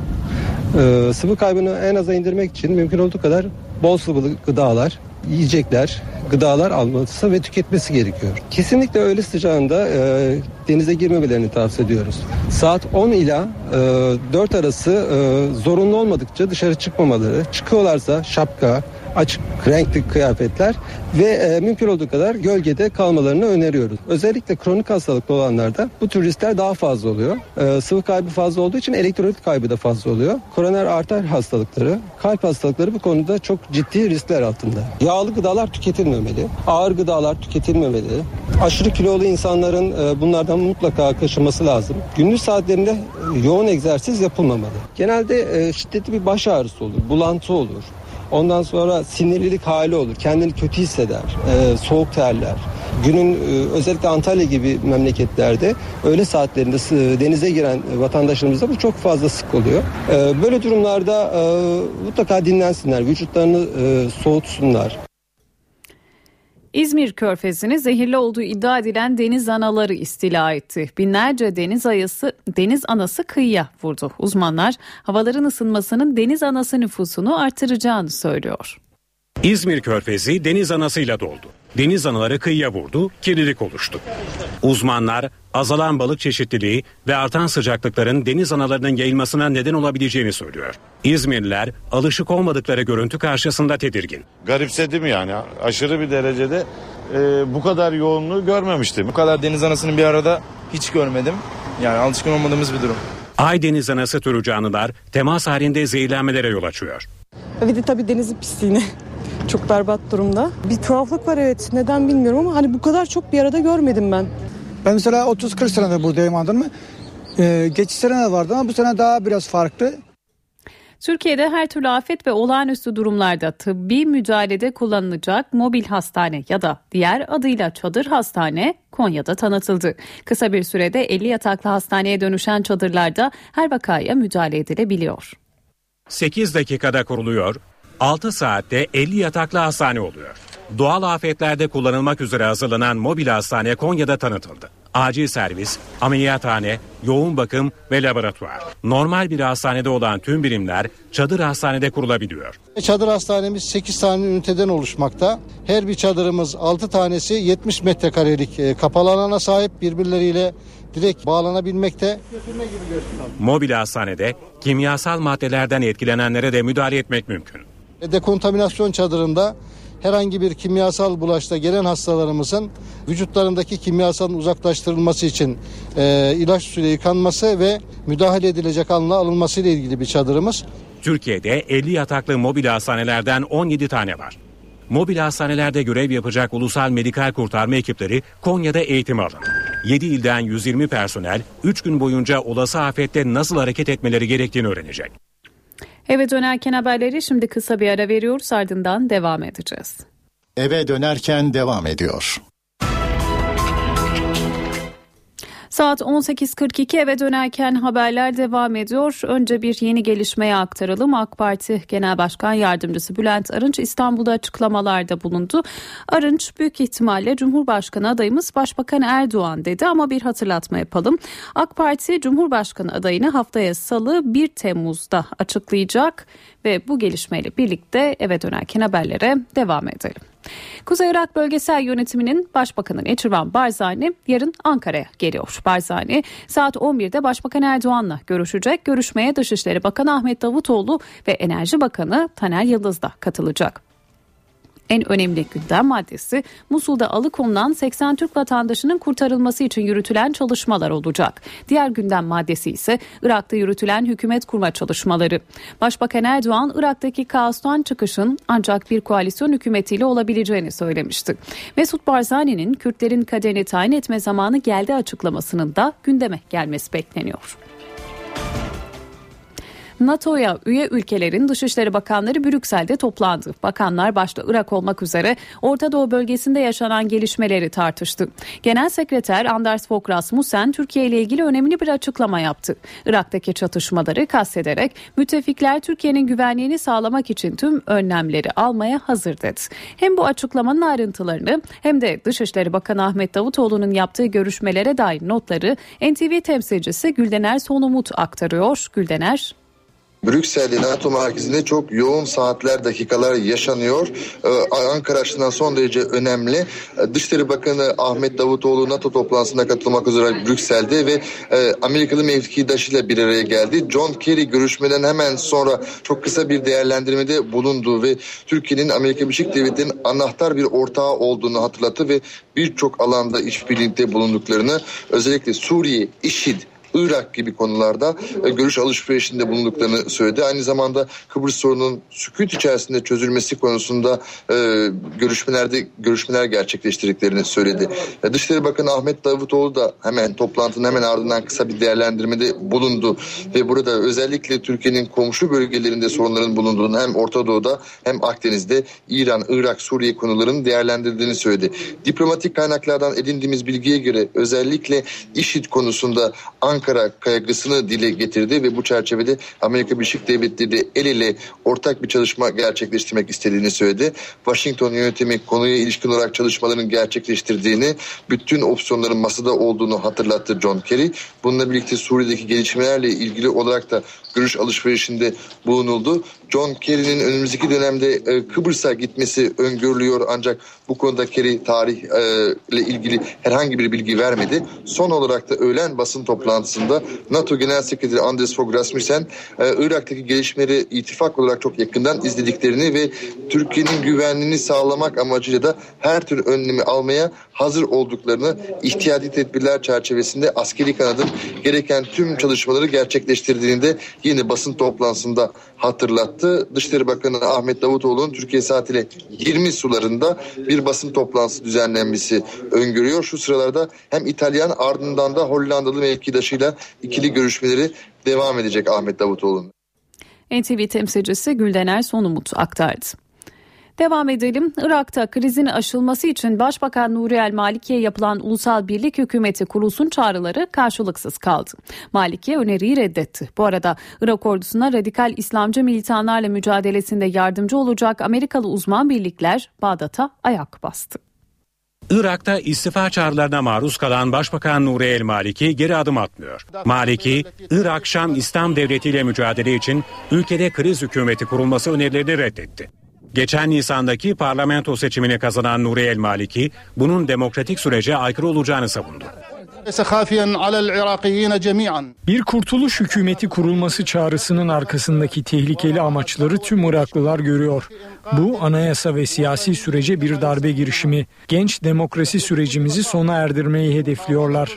Sıvı kaybını en aza indirmek için mümkün olduğu kadar bol sıvılı gıdalar, yiyecekler, gıdalar alması ve tüketmesi gerekiyor. Kesinlikle öğle sıcağında e, denize girmemelerini tavsiye ediyoruz. Saat 10 ila e, 4 arası e, zorunlu olmadıkça dışarı çıkmamaları, çıkıyorlarsa şapka, açık renkli kıyafetler ve e, mümkün olduğu kadar gölgede kalmalarını öneriyoruz. Özellikle kronik hastalıklı olanlarda bu tür riskler daha fazla oluyor. E, sıvı kaybı fazla olduğu için elektrolit kaybı da fazla oluyor. Koroner arter hastalıkları, kalp hastalıkları bu konuda çok ciddi riskler altında. Yağlı gıdalar tüketilmemeli, ağır gıdalar tüketilmemeli. Aşırı kilolu insanların e, bunlardan mutlaka kaçınması lazım. Gündüz saatlerinde e, yoğun egzersiz yapılmamalı. Genelde e, şiddetli bir baş ağrısı olur, bulantı olur. Ondan sonra sinirlilik hali olur. Kendini kötü hisseder. E, soğuk terler. Günün e, özellikle Antalya gibi memleketlerde öğle saatlerinde e, denize giren vatandaşlarımızda bu çok fazla sık oluyor. E, böyle durumlarda e, mutlaka dinlensinler. Vücutlarını e, soğutsunlar. İzmir Körfezi'ni zehirli olduğu iddia edilen deniz anaları istila etti. Binlerce deniz ayısı, deniz anası kıyıya vurdu. Uzmanlar havaların ısınmasının deniz anası nüfusunu artıracağını söylüyor. İzmir Körfezi deniz anasıyla doldu. Deniz anaları kıyıya vurdu, kirlilik oluştu. Uzmanlar azalan balık çeşitliliği ve artan sıcaklıkların deniz analarının yayılmasına neden olabileceğini söylüyor. İzmirliler alışık olmadıkları görüntü karşısında tedirgin. Garipsedim yani aşırı bir derecede e, bu kadar yoğunluğu görmemiştim. Bu kadar deniz anasını bir arada hiç görmedim. Yani alışkın olmadığımız bir durum. Ay deniz anası türü canlılar temas halinde zehirlenmelere yol açıyor. Bir de tabii denizin pisliğine çok berbat durumda. Bir tuhaflık var evet neden bilmiyorum ama hani bu kadar çok bir arada görmedim ben. Ben mesela 30-40 senedir buradayım anladın mı? Ee, geçiş sene de vardı ama bu sene daha biraz farklı. Türkiye'de her türlü afet ve olağanüstü durumlarda tıbbi müdahalede kullanılacak mobil hastane ya da diğer adıyla çadır hastane Konya'da tanıtıldı. Kısa bir sürede 50 yataklı hastaneye dönüşen çadırlarda her vakaya müdahale edilebiliyor. 8 dakikada kuruluyor, 6 saatte 50 yataklı hastane oluyor. Doğal afetlerde kullanılmak üzere hazırlanan mobil hastane Konya'da tanıtıldı. Acil servis, ameliyathane, yoğun bakım ve laboratuvar. Normal bir hastanede olan tüm birimler çadır hastanede kurulabiliyor. Çadır hastanemiz 8 tane üniteden oluşmakta. Her bir çadırımız 6 tanesi 70 metrekarelik e, kapalı alana sahip birbirleriyle direkt bağlanabilmekte. Mobil hastanede kimyasal maddelerden etkilenenlere de müdahale etmek mümkün. Dekontaminasyon çadırında herhangi bir kimyasal bulaşta gelen hastalarımızın vücutlarındaki kimyasalın uzaklaştırılması için e, ilaç suyla yıkanması ve müdahale edilecek alına alınması ile ilgili bir çadırımız. Türkiye'de 50 yataklı mobil hastanelerden 17 tane var. Mobil hastanelerde görev yapacak ulusal medikal kurtarma ekipleri Konya'da eğitim alın. 7 ilden 120 personel 3 gün boyunca olası afette nasıl hareket etmeleri gerektiğini öğrenecek. Eve dönerken haberleri şimdi kısa bir ara veriyoruz ardından devam edeceğiz. Eve dönerken devam ediyor. Saat 18.42 eve dönerken haberler devam ediyor. Önce bir yeni gelişmeye aktaralım. AK Parti Genel Başkan Yardımcısı Bülent Arınç İstanbul'da açıklamalarda bulundu. Arınç büyük ihtimalle Cumhurbaşkanı adayımız Başbakan Erdoğan dedi ama bir hatırlatma yapalım. AK Parti Cumhurbaşkanı adayını haftaya salı 1 Temmuz'da açıklayacak ve bu gelişmeyle birlikte eve dönerken haberlere devam edelim. Kuzey Irak Bölgesel Yönetimi'nin Başbakanı Neçirvan Barzani yarın Ankara'ya geliyor. Barzani saat 11'de Başbakan Erdoğan'la görüşecek. Görüşmeye Dışişleri Bakanı Ahmet Davutoğlu ve Enerji Bakanı Taner Yıldız da katılacak. En önemli gündem maddesi Musul'da alıkonulan 80 Türk vatandaşının kurtarılması için yürütülen çalışmalar olacak. Diğer gündem maddesi ise Irak'ta yürütülen hükümet kurma çalışmaları. Başbakan Erdoğan Irak'taki kaostan çıkışın ancak bir koalisyon hükümetiyle olabileceğini söylemişti. Mesut Barzani'nin Kürtlerin kaderini tayin etme zamanı geldi açıklamasının da gündeme gelmesi bekleniyor. NATO'ya üye ülkelerin Dışişleri Bakanları Brüksel'de toplandı. Bakanlar başta Irak olmak üzere Orta Doğu bölgesinde yaşanan gelişmeleri tartıştı. Genel Sekreter Anders Fogh Rasmussen Türkiye ile ilgili önemli bir açıklama yaptı. Irak'taki çatışmaları kastederek müttefikler Türkiye'nin güvenliğini sağlamak için tüm önlemleri almaya hazır dedi. Hem bu açıklamanın ayrıntılarını hem de Dışişleri Bakanı Ahmet Davutoğlu'nun yaptığı görüşmelere dair notları NTV temsilcisi Güldener Sonumut aktarıyor. Güldener Brüksel'de NATO merkezinde çok yoğun saatler, dakikalar yaşanıyor. Ee, Ankara açısından son derece önemli. Ee, Dışişleri Bakanı Ahmet Davutoğlu NATO toplantısına katılmak üzere Brüksel'de ve e, Amerikalı mevkidaşıyla bir araya geldi. John Kerry görüşmeden hemen sonra çok kısa bir değerlendirmede bulundu ve Türkiye'nin Amerika Birleşik Devletleri'nin anahtar bir ortağı olduğunu hatırlattı ve birçok alanda işbirlikte bulunduklarını özellikle Suriye, IŞİD, Irak gibi konularda e, görüş alışverişinde bulunduklarını söyledi. Aynı zamanda Kıbrıs sorunun sükut içerisinde çözülmesi konusunda e, görüşmelerde görüşmeler gerçekleştirdiklerini söyledi. E, Dışişleri Bakanı Ahmet Davutoğlu da hemen toplantının hemen ardından kısa bir değerlendirmede bulundu ve burada özellikle Türkiye'nin komşu bölgelerinde sorunların bulunduğunu hem Orta Doğu'da hem Akdeniz'de İran, Irak, Suriye konularının değerlendirdiğini söyledi. Diplomatik kaynaklardan edindiğimiz bilgiye göre özellikle IŞİD konusunda Ankara Ankara kaygısını dile getirdi ve bu çerçevede Amerika Birleşik Devletleri el ile ortak bir çalışma gerçekleştirmek istediğini söyledi. Washington yönetimi konuya ilişkin olarak çalışmaların gerçekleştirdiğini, bütün opsiyonların masada olduğunu hatırlattı John Kerry. Bununla birlikte Suriye'deki gelişmelerle ilgili olarak da görüş alışverişinde bulunuldu. John Kerry'nin önümüzdeki dönemde e, Kıbrıs'a gitmesi öngörülüyor ancak bu konuda Kerry tarihle e, ilgili herhangi bir bilgi vermedi. Son olarak da öğlen basın toplantısında NATO Genel Sekreteri Anders Fogh Rasmussen e, Irak'taki gelişmeleri ittifak olarak çok yakından izlediklerini ve Türkiye'nin güvenliğini sağlamak amacıyla da her tür önlemi almaya hazır olduklarını ihtiyati tedbirler çerçevesinde askeri kanadın gereken tüm çalışmaları gerçekleştirdiğini de yeni basın toplantısında hatırlattı. Dışişleri Bakanı Ahmet Davutoğlu'nun Türkiye saatiyle 20 sularında bir basın toplantısı düzenlenmesi öngörüyor. Şu sıralarda hem İtalyan ardından da Hollandalı mevkidaşıyla ikili görüşmeleri devam edecek Ahmet Davutoğlu'nun. NTV temsilcisi Güldener Sonumut aktardı. Devam edelim. Irak'ta krizin aşılması için Başbakan Nuri El Maliki'ye yapılan Ulusal Birlik Hükümeti kurulsun çağrıları karşılıksız kaldı. Maliki öneriyi reddetti. Bu arada Irak ordusuna radikal İslamcı militanlarla mücadelesinde yardımcı olacak Amerikalı uzman birlikler Bağdat'a ayak bastı. Irak'ta istifa çağrılarına maruz kalan Başbakan Nuri El Maliki geri adım atmıyor. Maliki, Irak Şam İslam Devleti ile mücadele için ülkede kriz hükümeti kurulması önerilerini reddetti. Geçen Nisan'daki parlamento seçimini kazanan Nuri El Maliki bunun demokratik sürece aykırı olacağını savundu. Bir kurtuluş hükümeti kurulması çağrısının arkasındaki tehlikeli amaçları tüm Iraklılar görüyor. Bu anayasa ve siyasi sürece bir darbe girişimi. Genç demokrasi sürecimizi sona erdirmeyi hedefliyorlar.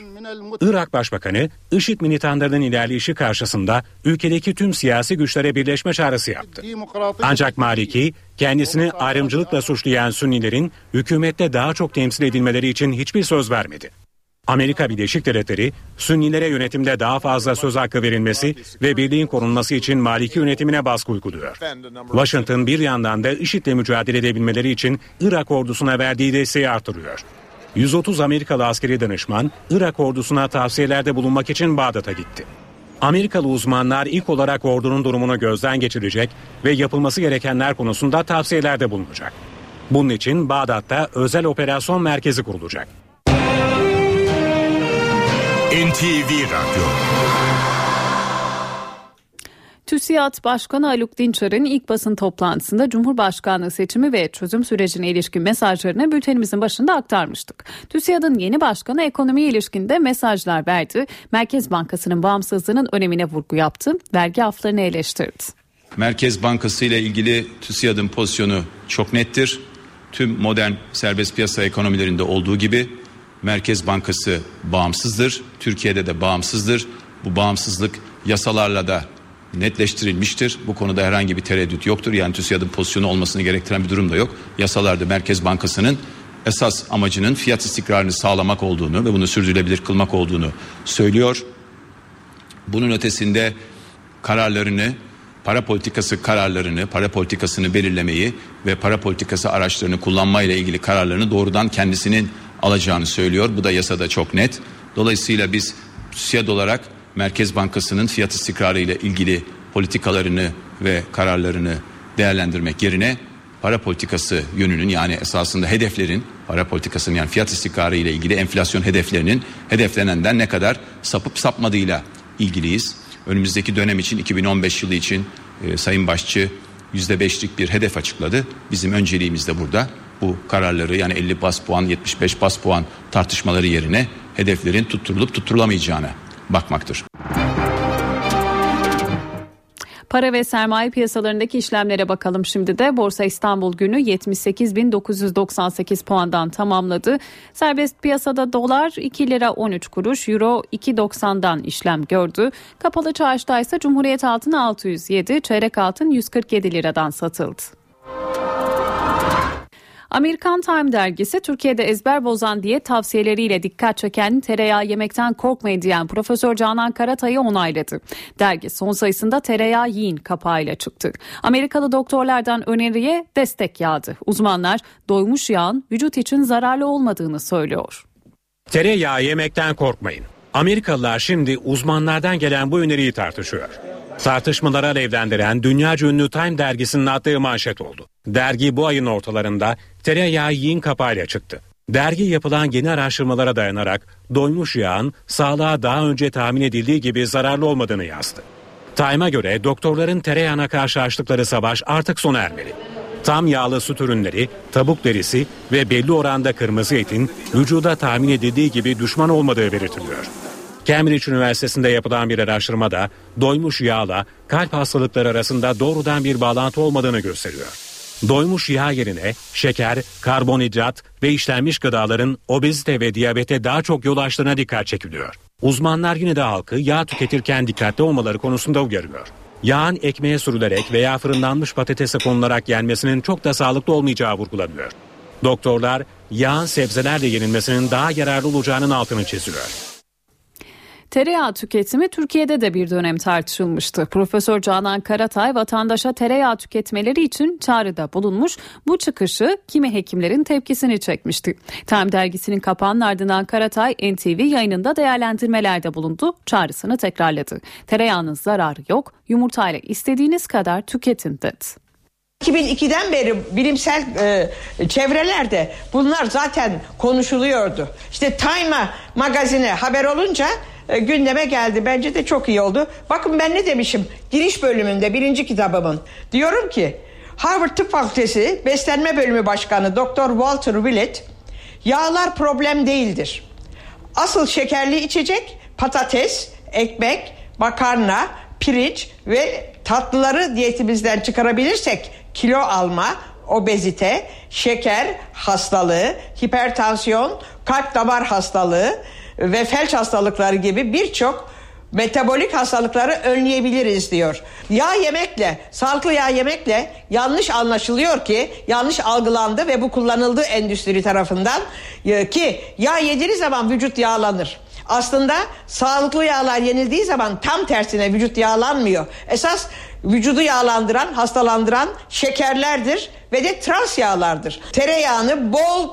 Irak Başbakanı, IŞİD militanlarının ilerleyişi karşısında ülkedeki tüm siyasi güçlere birleşme çağrısı yaptı. Ancak Maliki, kendisini ayrımcılıkla suçlayan Sünnilerin hükümette daha çok temsil edilmeleri için hiçbir söz vermedi. Amerika Birleşik Devletleri, Sünnilere yönetimde daha fazla söz hakkı verilmesi ve birliğin korunması için Maliki yönetimine baskı uyguluyor. Washington bir yandan da IŞİD'le mücadele edebilmeleri için Irak ordusuna verdiği desteği artırıyor. 130 Amerikalı askeri danışman Irak ordusuna tavsiyelerde bulunmak için Bağdat'a gitti. Amerikalı uzmanlar ilk olarak ordunun durumunu gözden geçirecek ve yapılması gerekenler konusunda tavsiyelerde bulunacak. Bunun için Bağdat'ta özel operasyon merkezi kurulacak. NTV Radyo TÜSİAD Başkanı Haluk Dinçer'in ilk basın toplantısında Cumhurbaşkanlığı seçimi ve çözüm sürecine ilişkin mesajlarını bültenimizin başında aktarmıştık. TÜSİAD'ın yeni başkanı ekonomiye ilişkinde mesajlar verdi. Merkez Bankası'nın bağımsızlığının önemine vurgu yaptı. Vergi aflarını eleştirdi. Merkez Bankası ile ilgili TÜSİAD'ın pozisyonu çok nettir. Tüm modern serbest piyasa ekonomilerinde olduğu gibi Merkez Bankası bağımsızdır. Türkiye'de de bağımsızdır. Bu bağımsızlık yasalarla da netleştirilmiştir. Bu konuda herhangi bir tereddüt yoktur. Yani TÜSİAD'ın pozisyonu olmasını gerektiren bir durum da yok. Yasalarda Merkez Bankası'nın esas amacının fiyat istikrarını sağlamak olduğunu ve bunu sürdürülebilir kılmak olduğunu söylüyor. Bunun ötesinde kararlarını para politikası kararlarını, para politikasını belirlemeyi ve para politikası araçlarını kullanmayla ilgili kararlarını doğrudan kendisinin alacağını söylüyor. Bu da yasada çok net. Dolayısıyla biz TÜSİAD olarak Merkez Bankası'nın fiyat istikrarı ile ilgili politikalarını ve kararlarını değerlendirmek yerine para politikası yönünün yani esasında hedeflerin para politikasının yani fiyat istikrarı ile ilgili enflasyon hedeflerinin hedeflenenden ne kadar sapıp sapmadığıyla ilgiliyiz. Önümüzdeki dönem için 2015 yılı için e, Sayın Başçı %5'lik bir hedef açıkladı. Bizim önceliğimiz de burada bu kararları yani 50 bas puan 75 bas puan tartışmaları yerine hedeflerin tutturulup tutturulamayacağına bakmaktır. Para ve sermaye piyasalarındaki işlemlere bakalım şimdi de. Borsa İstanbul günü 78.998 puandan tamamladı. Serbest piyasada dolar 2 lira 13 kuruş, euro 2.90'dan işlem gördü. Kapalı çarşıda ise Cumhuriyet altını 607, çeyrek altın 147 liradan satıldı. Amerikan Time dergisi Türkiye'de ezber bozan diye tavsiyeleriyle dikkat çeken tereyağı yemekten korkmayın diyen Profesör Canan Karatay'ı onayladı. Dergi son sayısında tereyağı yiyin kapağıyla çıktı. Amerikalı doktorlardan öneriye destek yağdı. Uzmanlar doymuş yağın vücut için zararlı olmadığını söylüyor. Tereyağı yemekten korkmayın. Amerikalılar şimdi uzmanlardan gelen bu öneriyi tartışıyor. Tartışmaları alevlendiren dünya ünlü Time dergisinin attığı manşet oldu. Dergi bu ayın ortalarında tereyağı yiyin kapağıyla çıktı. Dergi yapılan yeni araştırmalara dayanarak doymuş yağın sağlığa daha önce tahmin edildiği gibi zararlı olmadığını yazdı. Time'a göre doktorların tereyağına karşı açtıkları savaş artık sona ermeli. Tam yağlı süt ürünleri, tavuk derisi ve belli oranda kırmızı etin vücuda tahmin edildiği gibi düşman olmadığı belirtiliyor. Cambridge Üniversitesi'nde yapılan bir araştırmada doymuş yağla kalp hastalıkları arasında doğrudan bir bağlantı olmadığını gösteriyor. Doymuş yağ yerine şeker, karbonhidrat ve işlenmiş gıdaların obezite ve diyabete daha çok yol açtığına dikkat çekiliyor. Uzmanlar yine de halkı yağ tüketirken dikkatli olmaları konusunda uyarıyor. Yağın ekmeğe sürülerek veya fırınlanmış patatese konularak yenmesinin çok da sağlıklı olmayacağı vurgulanıyor. Doktorlar yağın sebzelerle yenilmesinin daha yararlı olacağının altını çiziyor. Tereyağı tüketimi Türkiye'de de bir dönem tartışılmıştı. Profesör Canan Karatay vatandaşa tereyağı tüketmeleri için çağrıda bulunmuş. Bu çıkışı kimi hekimlerin tepkisini çekmişti. Time dergisinin kapağının ardından Karatay NTV yayınında değerlendirmelerde bulundu. Çağrısını tekrarladı. Tereyağının zararı yok. Yumurtayla istediğiniz kadar tüketin dedi. 2002'den beri bilimsel e, çevrelerde bunlar zaten konuşuluyordu. İşte Time magazine haber olunca e, gündeme geldi. Bence de çok iyi oldu. Bakın ben ne demişim giriş bölümünde birinci kitabımın. Diyorum ki Harvard Tıp Fakültesi Beslenme Bölümü Başkanı Doktor Walter Willett yağlar problem değildir. Asıl şekerli içecek patates, ekmek, makarna, pirinç ve tatlıları diyetimizden çıkarabilirsek kilo alma, obezite, şeker hastalığı, hipertansiyon, kalp damar hastalığı ve felç hastalıkları gibi birçok metabolik hastalıkları önleyebiliriz diyor. Yağ yemekle, sağlıklı yağ yemekle yanlış anlaşılıyor ki, yanlış algılandı ve bu kullanıldı endüstri tarafından e, ki yağ yediğiniz zaman vücut yağlanır. Aslında sağlıklı yağlar yenildiği zaman tam tersine vücut yağlanmıyor. Esas vücudu yağlandıran, hastalandıran şekerlerdir ve de trans yağlardır. Tereyağını bol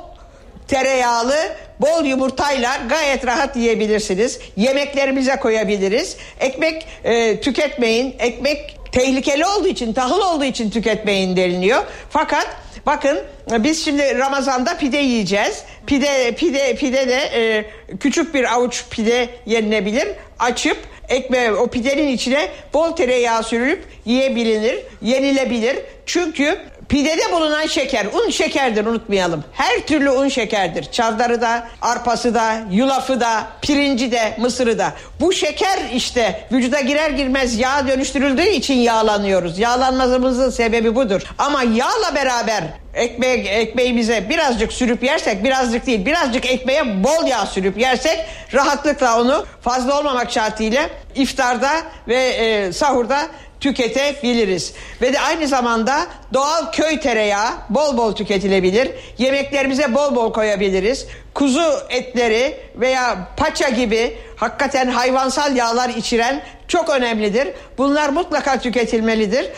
tereyağlı bol yumurtayla gayet rahat yiyebilirsiniz. Yemeklerimize koyabiliriz. Ekmek e, tüketmeyin. Ekmek tehlikeli olduğu için, tahıl olduğu için tüketmeyin deniliyor. Fakat bakın biz şimdi Ramazan'da pide yiyeceğiz. Pide pide pide de e, küçük bir avuç pide yenilebilir. Açıp ekmeği o pidenin içine bol tereyağı sürülüp yiyebilir, yenilebilir. Çünkü Pidede bulunan şeker, un şekerdir unutmayalım. Her türlü un şekerdir. Çavdarı da, arpası da, yulafı da, pirinci de, mısırı da. Bu şeker işte vücuda girer girmez yağ dönüştürüldüğü için yağlanıyoruz. Yağlanmamızın sebebi budur. Ama yağla beraber ekmek ekmeğimize birazcık sürüp yersek, birazcık değil, birazcık ekmeğe bol yağ sürüp yersek rahatlıkla onu fazla olmamak şartıyla iftarda ve e, sahurda tüketebiliriz. Ve de aynı zamanda doğal köy tereyağı bol bol tüketilebilir. Yemeklerimize bol bol koyabiliriz. Kuzu etleri veya paça gibi hakikaten hayvansal yağlar içeren çok önemlidir. Bunlar mutlaka tüketilmelidir.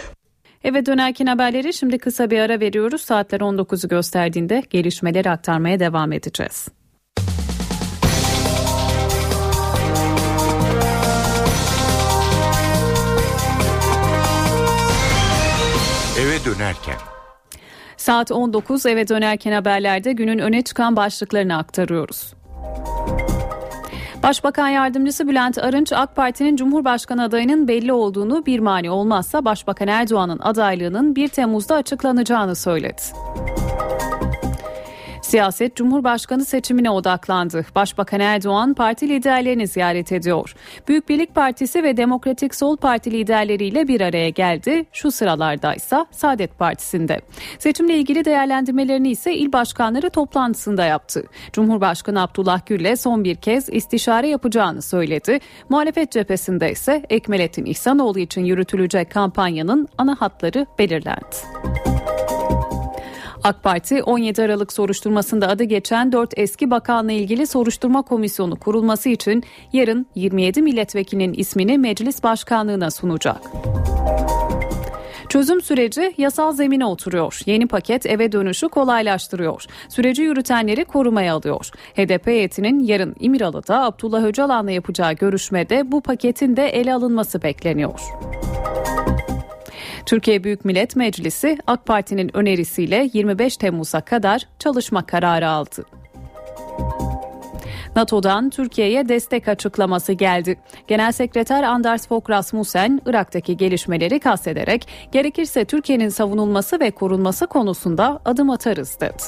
Eve dönerken haberleri şimdi kısa bir ara veriyoruz. Saatler 19'u gösterdiğinde gelişmeleri aktarmaya devam edeceğiz. Eve dönerken. Saat 19 eve dönerken haberlerde günün öne çıkan başlıklarını aktarıyoruz. Başbakan Yardımcısı Bülent Arınç AK Parti'nin Cumhurbaşkanı adayının belli olduğunu bir mani olmazsa Başbakan Erdoğan'ın adaylığının 1 Temmuz'da açıklanacağını söyledi. Siyaset Cumhurbaşkanı seçimine odaklandı. Başbakan Erdoğan parti liderlerini ziyaret ediyor. Büyük Birlik Partisi ve Demokratik Sol Parti liderleriyle bir araya geldi. Şu sıralarda ise Saadet Partisi'nde. Seçimle ilgili değerlendirmelerini ise il başkanları toplantısında yaptı. Cumhurbaşkanı Abdullah Gül'le son bir kez istişare yapacağını söyledi. Muhalefet cephesinde ise Ekmelettin İhsanoğlu için yürütülecek kampanyanın ana hatları belirlendi. AK Parti 17 Aralık soruşturmasında adı geçen 4 eski bakanla ilgili soruşturma komisyonu kurulması için yarın 27 milletvekilinin ismini meclis başkanlığına sunacak. Çözüm süreci yasal zemine oturuyor. Yeni paket eve dönüşü kolaylaştırıyor. Süreci yürütenleri korumaya alıyor. HDP heyetinin yarın İmralı'da Abdullah Öcalan'la yapacağı görüşmede bu paketin de ele alınması bekleniyor. Türkiye Büyük Millet Meclisi AK Parti'nin önerisiyle 25 Temmuz'a kadar çalışma kararı aldı. NATO'dan Türkiye'ye destek açıklaması geldi. Genel Sekreter Anders Fogh Rasmussen Irak'taki gelişmeleri kastederek gerekirse Türkiye'nin savunulması ve korunması konusunda adım atarız dedi.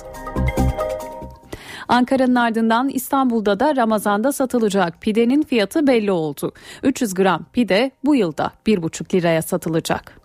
Ankara'nın ardından İstanbul'da da Ramazan'da satılacak pidenin fiyatı belli oldu. 300 gram pide bu yılda 1,5 liraya satılacak.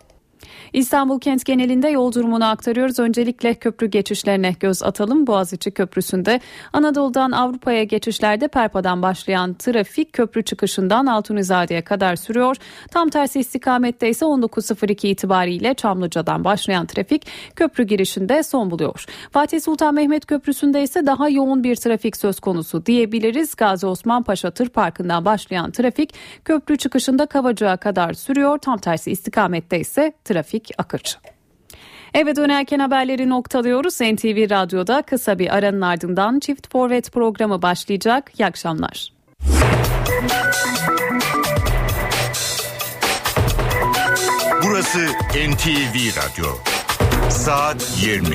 İstanbul kent genelinde yol durumunu aktarıyoruz. Öncelikle köprü geçişlerine göz atalım. Boğaziçi Köprüsü'nde Anadolu'dan Avrupa'ya geçişlerde Perpa'dan başlayan trafik köprü çıkışından Altunizade'ye kadar sürüyor. Tam tersi istikamette ise 19.02 itibariyle Çamlıca'dan başlayan trafik köprü girişinde son buluyor. Fatih Sultan Mehmet Köprüsü'nde ise daha yoğun bir trafik söz konusu diyebiliriz. Gazi Osman Paşa Tır Parkı'ndan başlayan trafik köprü çıkışında Kavacık'a kadar sürüyor. Tam tersi istikamette ise trafik akıcı. Eve dönerken haberleri noktalıyoruz. NTV Radyo'da kısa bir aranın ardından Çift Forvet programı başlayacak. İyi akşamlar. Burası NTV Radyo. Saat 20.